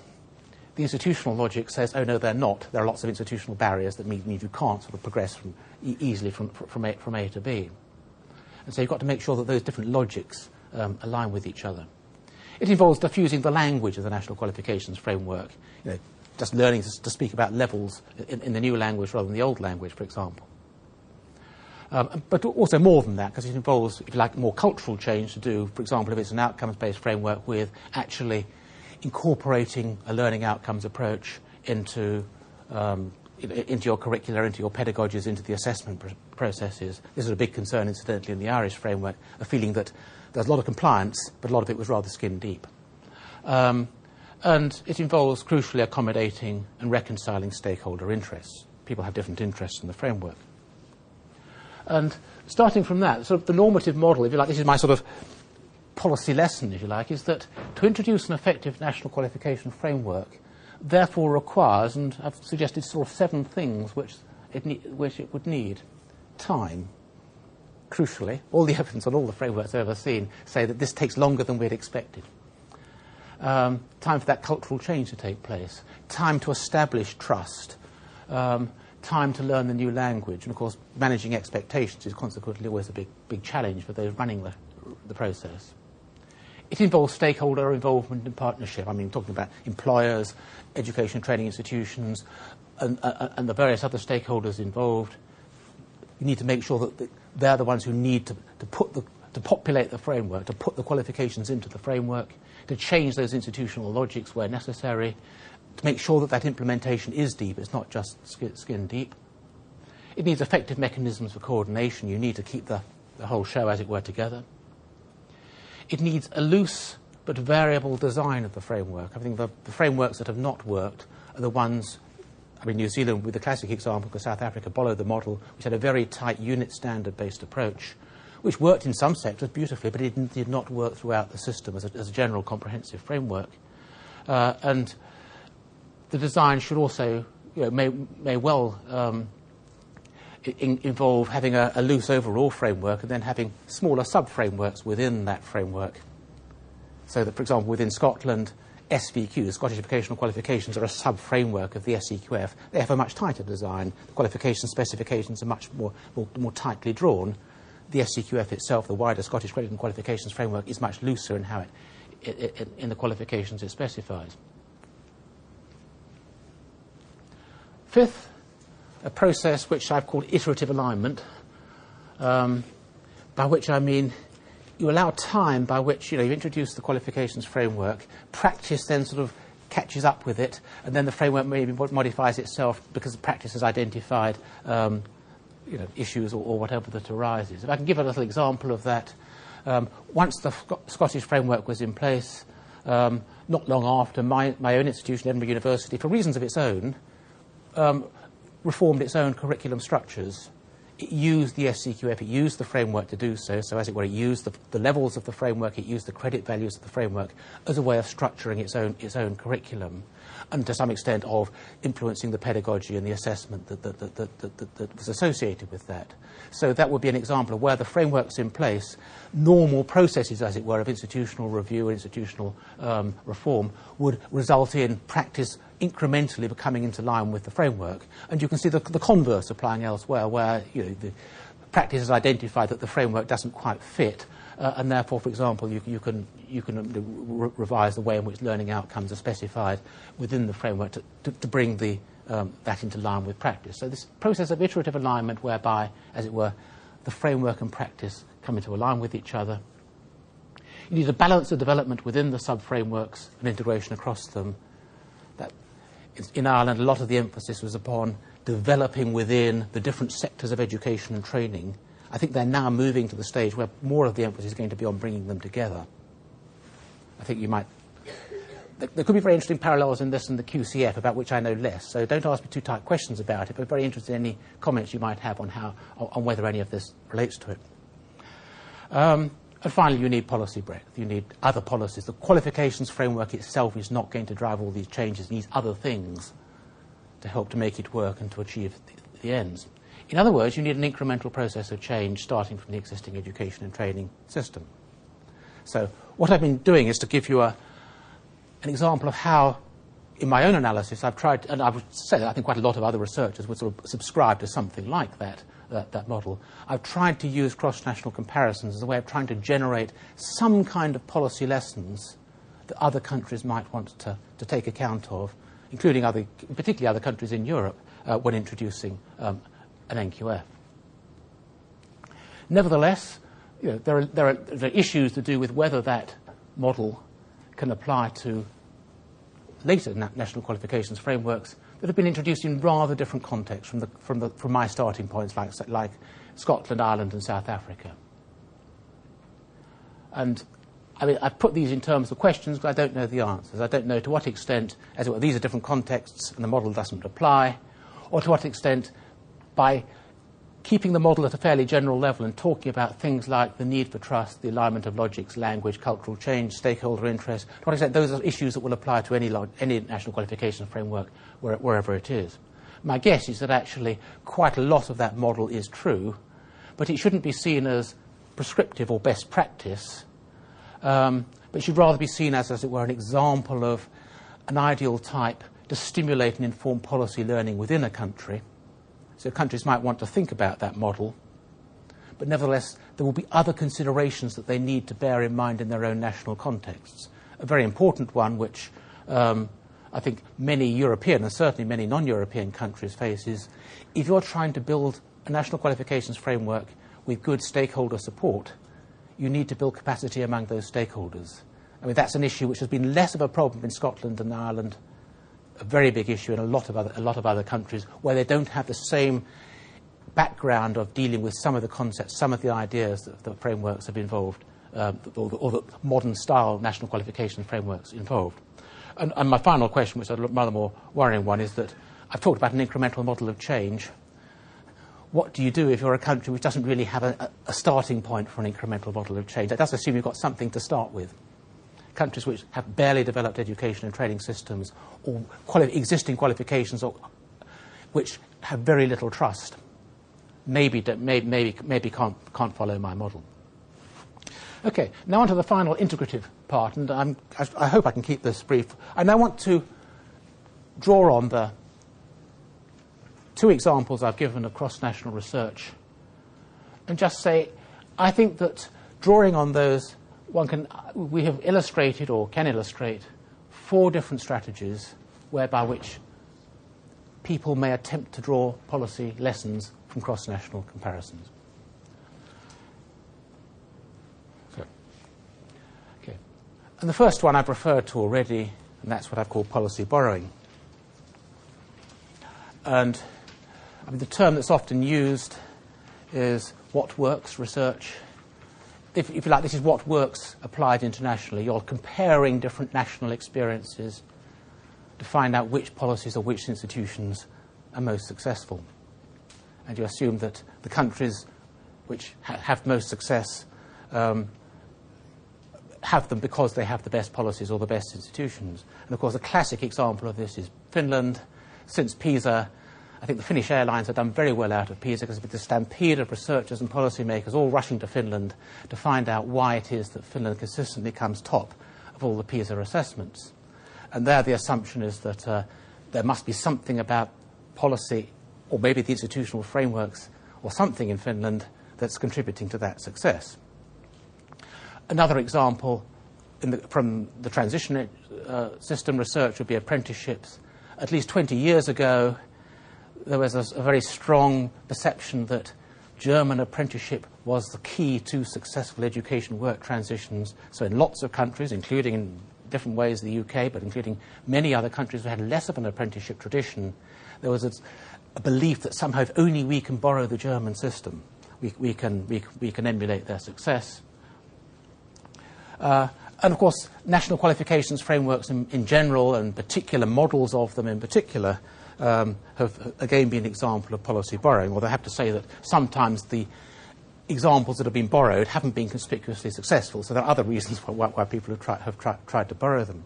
The institutional logic says, oh no, they're not. There are lots of institutional barriers that mean, you can't sort of progress from, e- easily from, from, a, from A to B. And so you've got to make sure that those different logics um, align with each other. It involves diffusing the language of the national qualifications framework, you know, just learning to, to speak about levels in, in the new language rather than the old language, for example. Um, but also more than that, because it involves, if you like, more cultural change to do, for example, if it's an outcomes-based framework with actually incorporating a learning outcomes approach into, um, into your curricula, into your pedagogies, into the assessment pr- processes. This is a big concern, incidentally, in the Irish framework, a feeling that there's a lot of compliance, but a lot of it was rather skin deep. Um, and it involves crucially accommodating and reconciling stakeholder interests. People have different interests in the framework. And starting from that, sort of the normative model, if you like, this is my sort of policy lesson, if you like, is that to introduce an effective national qualification framework therefore requires, and I've suggested sort of seven things which it, ne- which it would need. Time, crucially, all the evidence on all the frameworks I've ever seen say that this takes longer than we'd expected. Um, time for that cultural change to take place, time to establish trust, um, time to learn the new language, and of course, managing expectations is consequently always a big, big challenge for those running the, the process. It involves stakeholder involvement and partnership. I mean, talking about employers, education training institutions, and, uh, and the various other stakeholders involved. You need to make sure that they're the ones who need to, to, put the, to populate the framework, to put the qualifications into the framework, to change those institutional logics where necessary, to make sure that that implementation is deep, it's not just skin deep. It needs effective mechanisms for coordination. You need to keep the, the whole show, as it were, together. It needs a loose but variable design of the framework. I think the, the frameworks that have not worked are the ones I mean, New Zealand, with the classic example, because South Africa followed the model, which had a very tight unit standard based approach, which worked in some sectors beautifully, but it did not work throughout the system as a, as a general comprehensive framework. Uh, and the design should also, you know, may, may well um, in, involve having a, a, loose overall framework and then having smaller sub-frameworks within that framework. So that, for example, within Scotland, SVQ, Scottish Vocational Qualifications, are a sub-framework of the SCQF. They have a much tighter design. The qualification specifications are much more, more, more tightly drawn. The SCQF itself, the wider Scottish Credit and Qualifications Framework, is much looser in how it, it, it in the qualifications it specifies. Fifth, a process which I've called iterative alignment, um, by which I mean you allow time by which you know you introduce the qualifications framework, practice then sort of catches up with it, and then the framework maybe modifies itself because the practice has identified um, you know, issues or, or, whatever that arises. If I can give a little example of that, um, once the Sc- Scottish framework was in place, um, not long after, my, my own institution, Edinburgh University, for reasons of its own, um, reformed its own curriculum structures. It used the SCQF, it used the framework to do so. So, as it were, it used the, the, levels of the framework, it used the credit values of the framework as a way of structuring its own, its own curriculum, and to some extent of influencing the pedagogy and the assessment that, that, that, that was associated with that. So, that would be an example of where the framework's in place, normal processes, as it were, of institutional review and institutional um, reform would result in practice incrementally becoming into line with the framework. And you can see the, the converse applying elsewhere, where you know, the practice has identified that the framework doesn't quite fit, uh, and therefore, for example, you, you can, you can re- revise the way in which learning outcomes are specified within the framework to, to, to bring the, um, that into line with practice. So, this process of iterative alignment, whereby, as it were, the framework and practice come into line with each other. You need a balance of development within the sub frameworks and integration across them in Ireland, a lot of the emphasis was upon developing within the different sectors of education and training. I think they're now moving to the stage where more of the emphasis is going to be on bringing them together. I think you might. There could be very interesting parallels in this and the QCF, about which I know less. So don't ask me too tight questions about it, but very interested in any comments you might have on, how, on whether any of this relates to it. Um, and finally, you need policy breadth. You need other policies. The qualifications framework itself is not going to drive all these changes. It needs other things to help to make it work and to achieve the, the ends. In other words, you need an incremental process of change starting from the existing education and training system. So, what I've been doing is to give you a, an example of how, in my own analysis, I've tried, and I would say that I think quite a lot of other researchers would sort of subscribe to something like that that, that model. I've tried to use cross-national comparisons as a way of trying to generate some kind of policy lessons that other countries might want to, to take account of, including other, particularly other countries in Europe, uh, when introducing um, an NQF. Nevertheless, you know, there, are, there, are, there are issues to do with whether that model can apply to later na- national qualifications frameworks that have been introduced in rather different contexts from, the, from, the, from my starting points, like, like Scotland, Ireland, and South Africa. And I mean, I've put these in terms of questions because I don't know the answers. I don't know to what extent, as it were, these are different contexts and the model doesn't apply, or to what extent, by keeping the model at a fairly general level and talking about things like the need for trust, the alignment of logics, language, cultural change, stakeholder interest, to what extent those are issues that will apply to any, any national qualification framework where, wherever it is. My guess is that actually quite a lot of that model is true, but it shouldn't be seen as prescriptive or best practice um, but should rather be seen as, as it were, an example of an ideal type to stimulate and inform policy learning within a country. So countries might want to think about that model, but nevertheless, there will be other considerations that they need to bear in mind in their own national contexts. A very important one, which um, I think many European and certainly many non European countries face, is if you're trying to build a national qualifications framework with good stakeholder support, you need to build capacity among those stakeholders. I mean, that's an issue which has been less of a problem in Scotland and Ireland, a very big issue in a lot of other, a lot of other countries where they don't have the same background of dealing with some of the concepts, some of the ideas that the frameworks have involved, um, or, the, or, the, modern style national qualification frameworks involved. And, and my final question, which is a rather more worrying one, is that I've talked about an incremental model of change what do you do if you're a country which doesn't really have a, a, starting point for an incremental model of change? That does assume you've got something to start with. Countries which have barely developed education and training systems or quali- existing qualifications or, which have very little trust maybe, maybe, maybe, maybe can't, can't follow my model. Okay, now on to the final integrative part, and I'm, I, I hope I can keep this brief. I now want to draw on the two examples I've given of cross national research and just say, I think that drawing on those, one can, we have illustrated or can illustrate four different strategies whereby which people may attempt to draw policy lessons from cross national comparisons. So, okay. And the first one I've referred to already, and that's what I've called policy borrowing. And I mean, the term that's often used is what works research. If, if, you like, this is what works applied internationally. You're comparing different national experiences to find out which policies or which institutions are most successful. And you assume that the countries which ha- have most success um, have them because they have the best policies or the best institutions. And of course, a classic example of this is Finland. Since PISA, I think the Finnish airlines have done very well out of PISA because with the stampede of researchers and policymakers all rushing to Finland to find out why it is that Finland consistently comes top of all the PISA assessments. And there the assumption is that uh, there must be something about policy or maybe the institutional frameworks or something in Finland that's contributing to that success. Another example the, from the transition uh, system research would be apprenticeships. At least 20 years ago, there was a, a very strong perception that German apprenticeship was the key to successful education work transitions. So, in lots of countries, including in different ways the UK, but including many other countries who had less of an apprenticeship tradition, there was a, a belief that somehow if only we can borrow the German system, we, we, can, we, we can emulate their success. Uh, and of course, national qualifications frameworks in, in general and particular models of them in particular um, have again been an example of policy borrowing, although I have to say that sometimes the examples that have been borrowed haven't been conspicuously successful, so there are other reasons why, why people have, try, have try, tried to borrow them.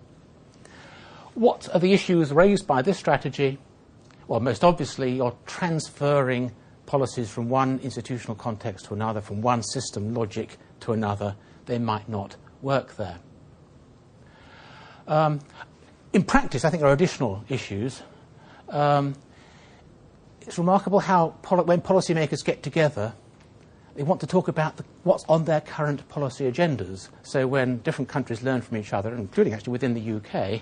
What are the issues raised by this strategy? Well, most obviously, you're transferring policies from one institutional context to another, from one system logic to another. They might not work there. Um, in practice, I think there are additional issues um, it's remarkable how when policymakers get together, they want to talk about the, what's on their current policy agendas. So when different countries learn from each other, including actually within the UK,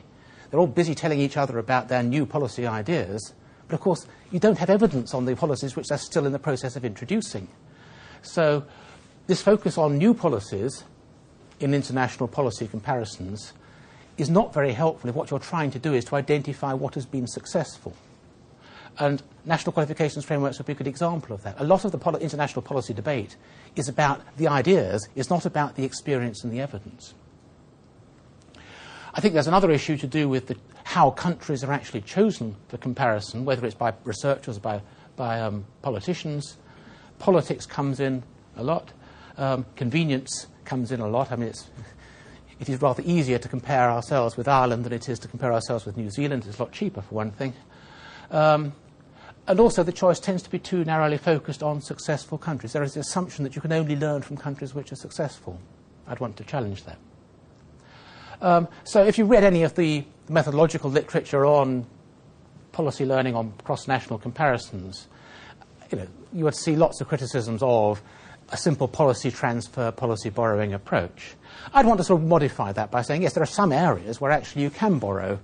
they're all busy telling each other about their new policy ideas. But of course, you don't have evidence on the policies which they're still in the process of introducing. So this focus on new policies in international policy comparisons is not very helpful if what you're trying to do is to identify what has been successful. And national qualifications frameworks would be a good example of that. A lot of the poli- international policy debate is about the ideas, it's not about the experience and the evidence. I think there's another issue to do with the, how countries are actually chosen for comparison, whether it's by researchers by, by um, politicians. Politics comes in a lot. Um, convenience comes in a lot. I mean, it's, it is rather easier to compare ourselves with Ireland than it is to compare ourselves with New Zealand. It's a lot cheaper, for one thing. Um, and also, the choice tends to be too narrowly focused on successful countries. There is the assumption that you can only learn from countries which are successful. I'd want to challenge that. Um, so, if you read any of the methodological literature on policy learning on cross-national comparisons, you know, you would see lots of criticisms of a simple policy transfer, policy borrowing approach. I'd want to sort of modify that by saying, yes, there are some areas where actually you can borrow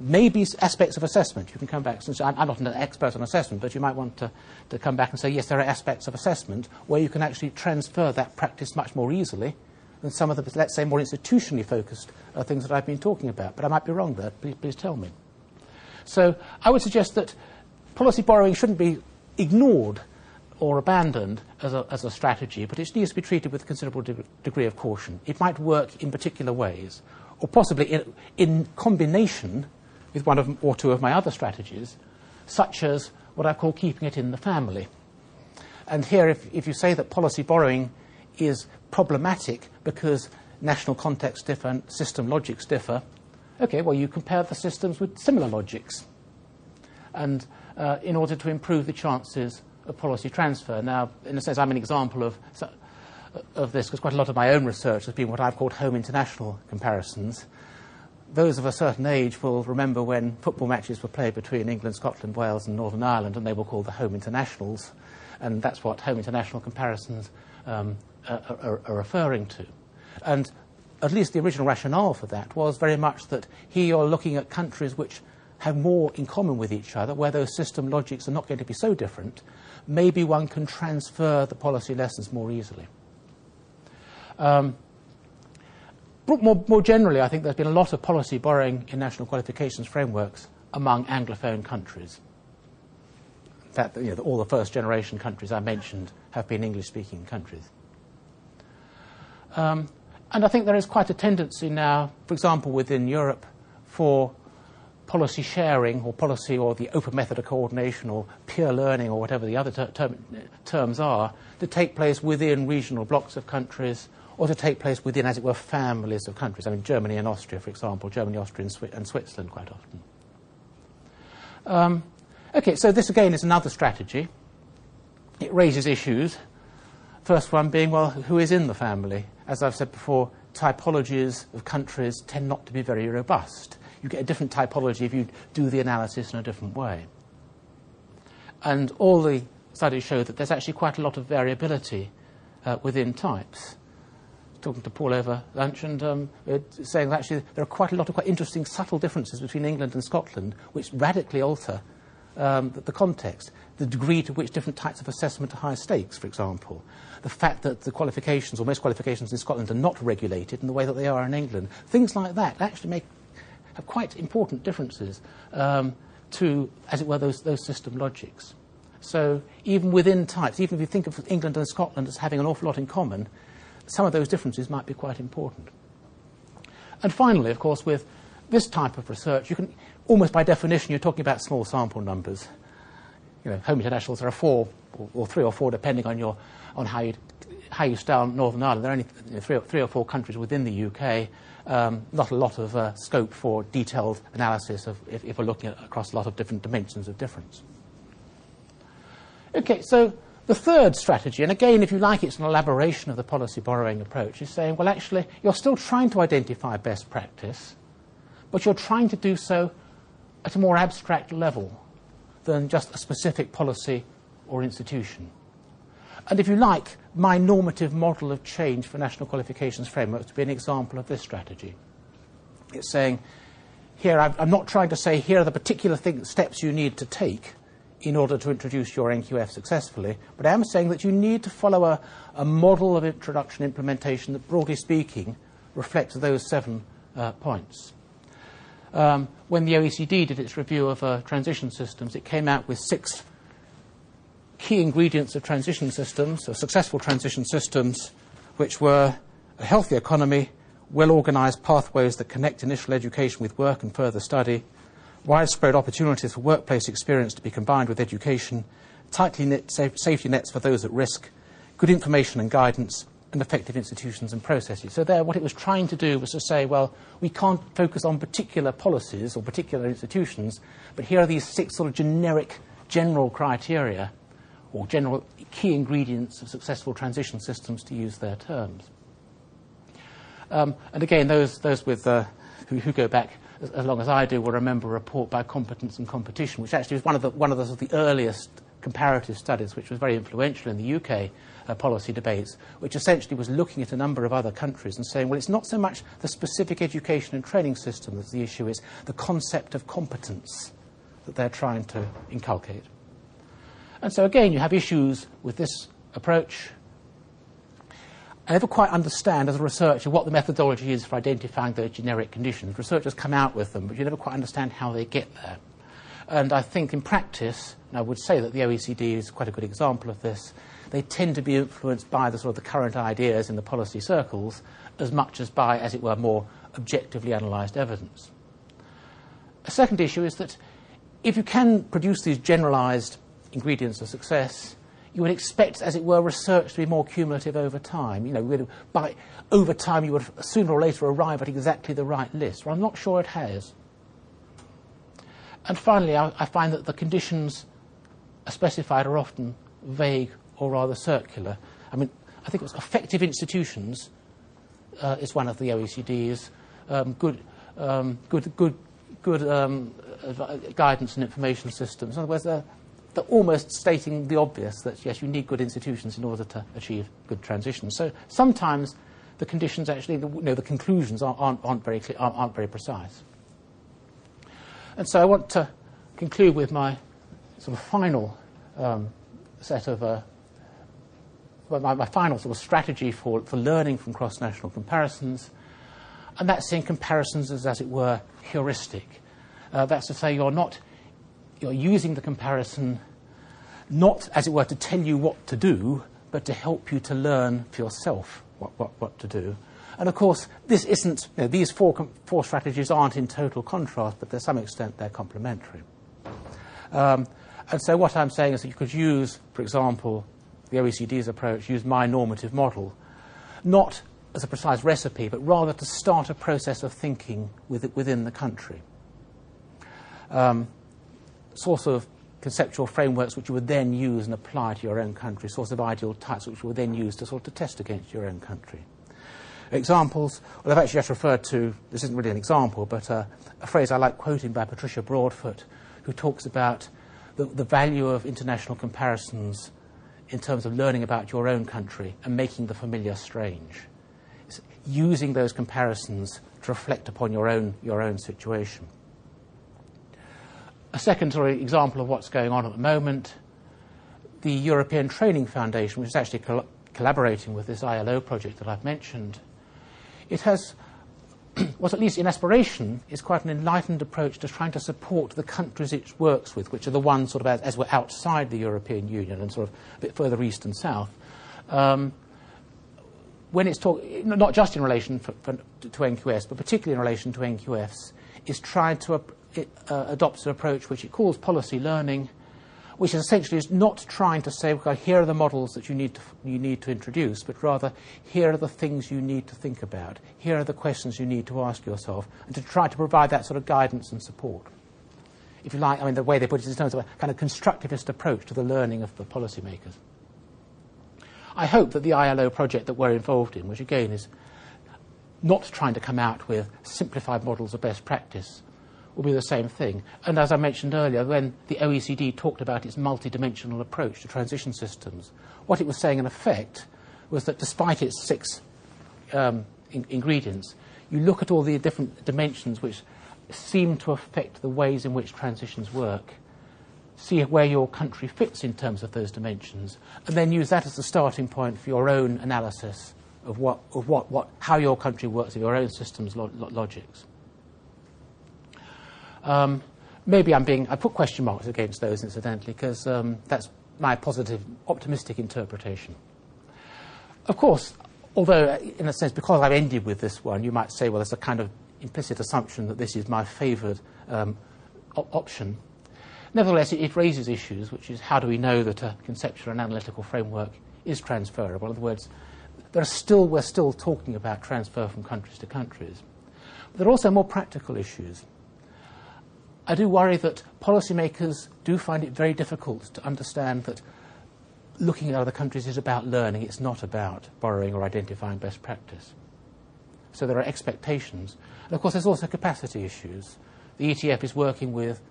maybe aspects of assessment. You can come back and say, I'm not an expert on assessment, but you might want to, to come back and say, yes, there are aspects of assessment where you can actually transfer that practice much more easily than some of the, let's say, more institutionally focused uh, things that I've been talking about. But I might be wrong there. Please, please tell me. So I would suggest that policy borrowing shouldn't be ignored or abandoned as a, as a strategy, but it needs to be treated with considerable de- degree of caution. It might work in particular ways, or possibly in, in combination with one of, or two of my other strategies, such as what I call keeping it in the family. And here, if, if you say that policy borrowing is problematic because national contexts differ and system logics differ, okay, well, you compare the systems with similar logics. And uh, in order to improve the chances of policy transfer. Now, in a sense, I'm an example of, of this because quite a lot of my own research has been what I've called home international comparisons those of a certain age will remember when football matches were played between England, Scotland, Wales, and Northern Ireland, and they were called the home internationals. And that's what home international comparisons um, are, are, are, referring to. And at least the original rationale for that was very much that here you're looking at countries which have more in common with each other, where those system logics are not going to be so different. Maybe one can transfer the policy lessons more easily. Um, more, more generally, I think there's been a lot of policy borrowing in national qualifications frameworks among Anglophone countries. Fact, you know, all the first generation countries I mentioned have been English speaking countries. Um, and I think there is quite a tendency now, for example, within Europe, for policy sharing or policy or the open method of coordination or peer learning or whatever the other ter- term, terms are to take place within regional blocks of countries or to take place within, as it were, families of countries. I mean, Germany and Austria, for example, Germany, Austria, and, Swi- and Switzerland quite often. Um, okay, so this again is another strategy. It raises issues. First one being, well, who is in the family? As I've said before, typologies of countries tend not to be very robust. You get a different typology if you do the analysis in a different way. And all the studies show that there's actually quite a lot of variability uh, within types talking to Paul over lunch and um, saying that actually there are quite a lot of quite interesting subtle differences between England and Scotland which radically alter um, the, the, context. The degree to which different types of assessment are high stakes, for example. The fact that the qualifications, or most qualifications in Scotland, are not regulated in the way that they are in England. Things like that actually make, have quite important differences um, to, as it were, those, those system logics. So even within types, even if you think of England and Scotland as having an awful lot in common, some of those differences might be quite important. And finally, of course, with this type of research, you can, almost by definition, you're talking about small sample numbers. You know, home internationals, are four, or, or three or four, depending on, your, on how, you, how you style Northern Ireland. There are only three, or, three or four countries within the UK. Um, not a lot of uh, scope for detailed analysis of, if, if we're looking at, across a lot of different dimensions of difference. Okay, so the third strategy, and again, if you like, it's an elaboration of the policy borrowing approach, is saying, well, actually, you're still trying to identify best practice, but you're trying to do so at a more abstract level than just a specific policy or institution. And if you like, my normative model of change for national qualifications frameworks to be an example of this strategy. It's saying, here, I'm not trying to say, here are the particular thing, steps you need to take in order to introduce your NQF successfully, but I am saying that you need to follow a, a model of introduction implementation that, broadly speaking, reflects those seven uh, points. Um, when the OECD did its review of uh, transition systems, it came out with six key ingredients of transition systems, of successful transition systems, which were a healthy economy, well organized pathways that connect initial education with work and further study, widespread opportunities for workplace experience to be combined with education, tightly knit safety nets for those at risk, good information and guidance, and effective institutions and processes. So there, what it was trying to do was to say, well, we can't focus on particular policies or particular institutions, but here are these six sort of generic, general criteria or general key ingredients of successful transition systems, to use their terms. Um, and again, those, those with, uh, who, who, go back as, as, long as I do will remember a report by Competence and Competition, which actually was one of the, one of the, sort of the earliest comparative studies, which was very influential in the UK uh, policy debates, which essentially was looking at a number of other countries and saying, well, it's not so much the specific education and training system that's the issue, it's the concept of competence that they're trying to inculcate. And so, again, you have issues with this approach. I never quite understand, as a researcher, what the methodology is for identifying those generic conditions. Researchers come out with them, but you never quite understand how they get there. And I think in practice, and I would say that the OECD is quite a good example of this, they tend to be influenced by the sort of the current ideas in the policy circles as much as by, as it were, more objectively analysed evidence. A second issue is that if you can produce these generalised ingredients of success, you would expect, as it were, research to be more cumulative over time. You know, by, over time you would sooner or later arrive at exactly the right list. Well, I'm not sure it has. And finally, I, I find that the conditions specified are often vague or rather circular. I mean, I think it was effective institutions uh, is one of the OECD's um, good, um, good, good, good um, guidance and information systems. In other words, they're, almost stating the obvious that yes, you need good institutions in order to achieve good transitions. So sometimes the conditions actually, the, you know, the conclusions aren't, aren't, aren't very clear, aren't, aren't, very precise. And so I want to conclude with my sort of final um, set of uh, my, my final sort of strategy for, for learning from cross-national comparisons, and that's seeing comparisons as, as it were, heuristic. Uh, that's to say, you're not you're using the comparison not, as it were, to tell you what to do, but to help you to learn for yourself what, what, what to do. And of course, this isn't, you know, these four, four strategies aren't in total contrast, but to some extent they're complementary. Um, and so what I'm saying is that you could use, for example, the OECD's approach, use my normative model, not as a precise recipe, but rather to start a process of thinking within the country. Um, source of conceptual frameworks which you would then use and apply to your own country, source of ideal types which you would then use to sort of test against your own country. Examples, well, I've actually just referred to, this isn't really an example, but uh, a phrase I like quoting by Patricia Broadfoot, who talks about the, the value of international comparisons in terms of learning about your own country and making the familiar strange. It's using those comparisons to reflect upon your own, your own situation. A second sort of example of what's going on at the moment, the European Training Foundation, which is actually col- collaborating with this ILO project that I've mentioned, it has what at least in aspiration is quite an enlightened approach to trying to support the countries it works with, which are the ones sort of as, as we're outside the European Union and sort of a bit further east and south. Um, when it's talk, not just in relation for, for, to NQS, but particularly in relation to NQFs, is trying to uh, adopt an approach which it calls policy learning, which essentially is not trying to say, okay, here are the models that you need, to, you need to introduce, but rather here are the things you need to think about. Here are the questions you need to ask yourself, and to try to provide that sort of guidance and support. If you like, I mean, the way they put it is in terms of a kind of constructivist approach to the learning of the policymakers. I hope that the ILO project that we're involved in, which again is not trying to come out with simplified models of best practice, will be the same thing. And as I mentioned earlier, when the OECD talked about its multidimensional approach to transition systems, what it was saying in effect was that despite its six um, in- ingredients, you look at all the different dimensions which seem to affect the ways in which transitions work. see where your country fits in terms of those dimensions, and then use that as the starting point for your own analysis of, what, of what, what, how your country works, of your own system's lo- lo- logics. Um, maybe I'm being, I put question marks against those incidentally, because um, that's my positive, optimistic interpretation. Of course, although, in a sense, because I've ended with this one, you might say, well, there's a kind of implicit assumption that this is my favoured um, op- option. Nevertheless, it, it, raises issues, which is how do we know that a conceptual and analytical framework is transferable? In other words, there are still, we're still talking about transfer from countries to countries. But there are also more practical issues. I do worry that policymakers do find it very difficult to understand that looking at other countries is about learning, it's not about borrowing or identifying best practice. So there are expectations. And of course, there's also capacity issues. The ETF is working with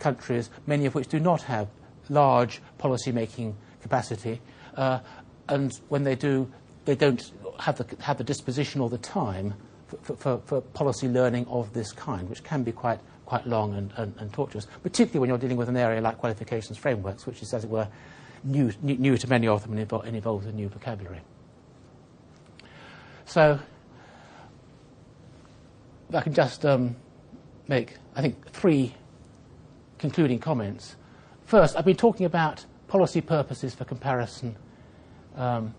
countries, many of which do not have large policy making capacity. Uh, and when they do, they don't have the, have the disposition or the time for, for, for, policy learning of this kind, which can be quite, quite long and, and, and, tortuous, particularly when you're dealing with an area like qualifications frameworks, which is, as it were, new, new, new to many of them and, and involves a new vocabulary. So, I can just um, make, I think, three concluding comments. First, I've been talking about policy purposes for comparison um,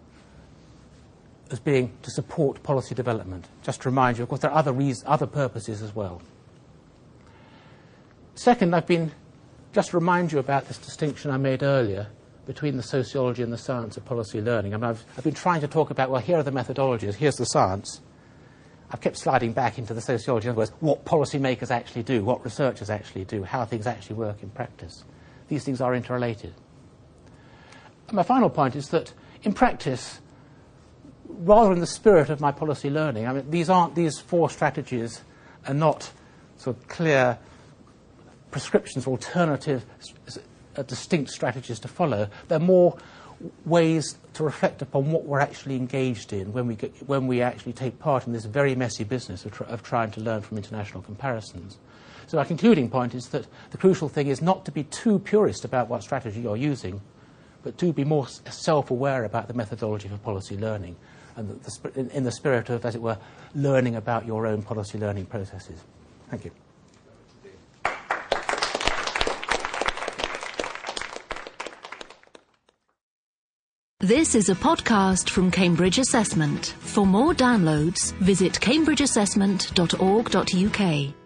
as being to support policy development. Just to remind you, of course, there are other, other purposes as well. Second, I've been just remind you about this distinction I made earlier between the sociology and the science of policy learning. I mean, I've, I've been trying to talk about, well, here are the methodologies, here's the science. I've kept sliding back into the sociology, in other words, what policymakers actually do, what researchers actually do, how things actually work in practice. These things are interrelated. And my final point is that in practice, rather in the spirit of my policy learning, I mean, these aren't, these four strategies are not sort of clear prescriptions, alternative, uh, distinct strategies to follow. They're more ways to reflect upon what we're actually engaged in when we, get, when we actually take part in this very messy business of, tr- of trying to learn from international comparisons. So, our concluding point is that the crucial thing is not to be too purist about what strategy you're using, but to be more self aware about the methodology for policy learning and the, the, in, in the spirit of, as it were, learning about your own policy learning processes. Thank you. This is a podcast from Cambridge Assessment. For more downloads, visit cambridgeassessment.org.uk.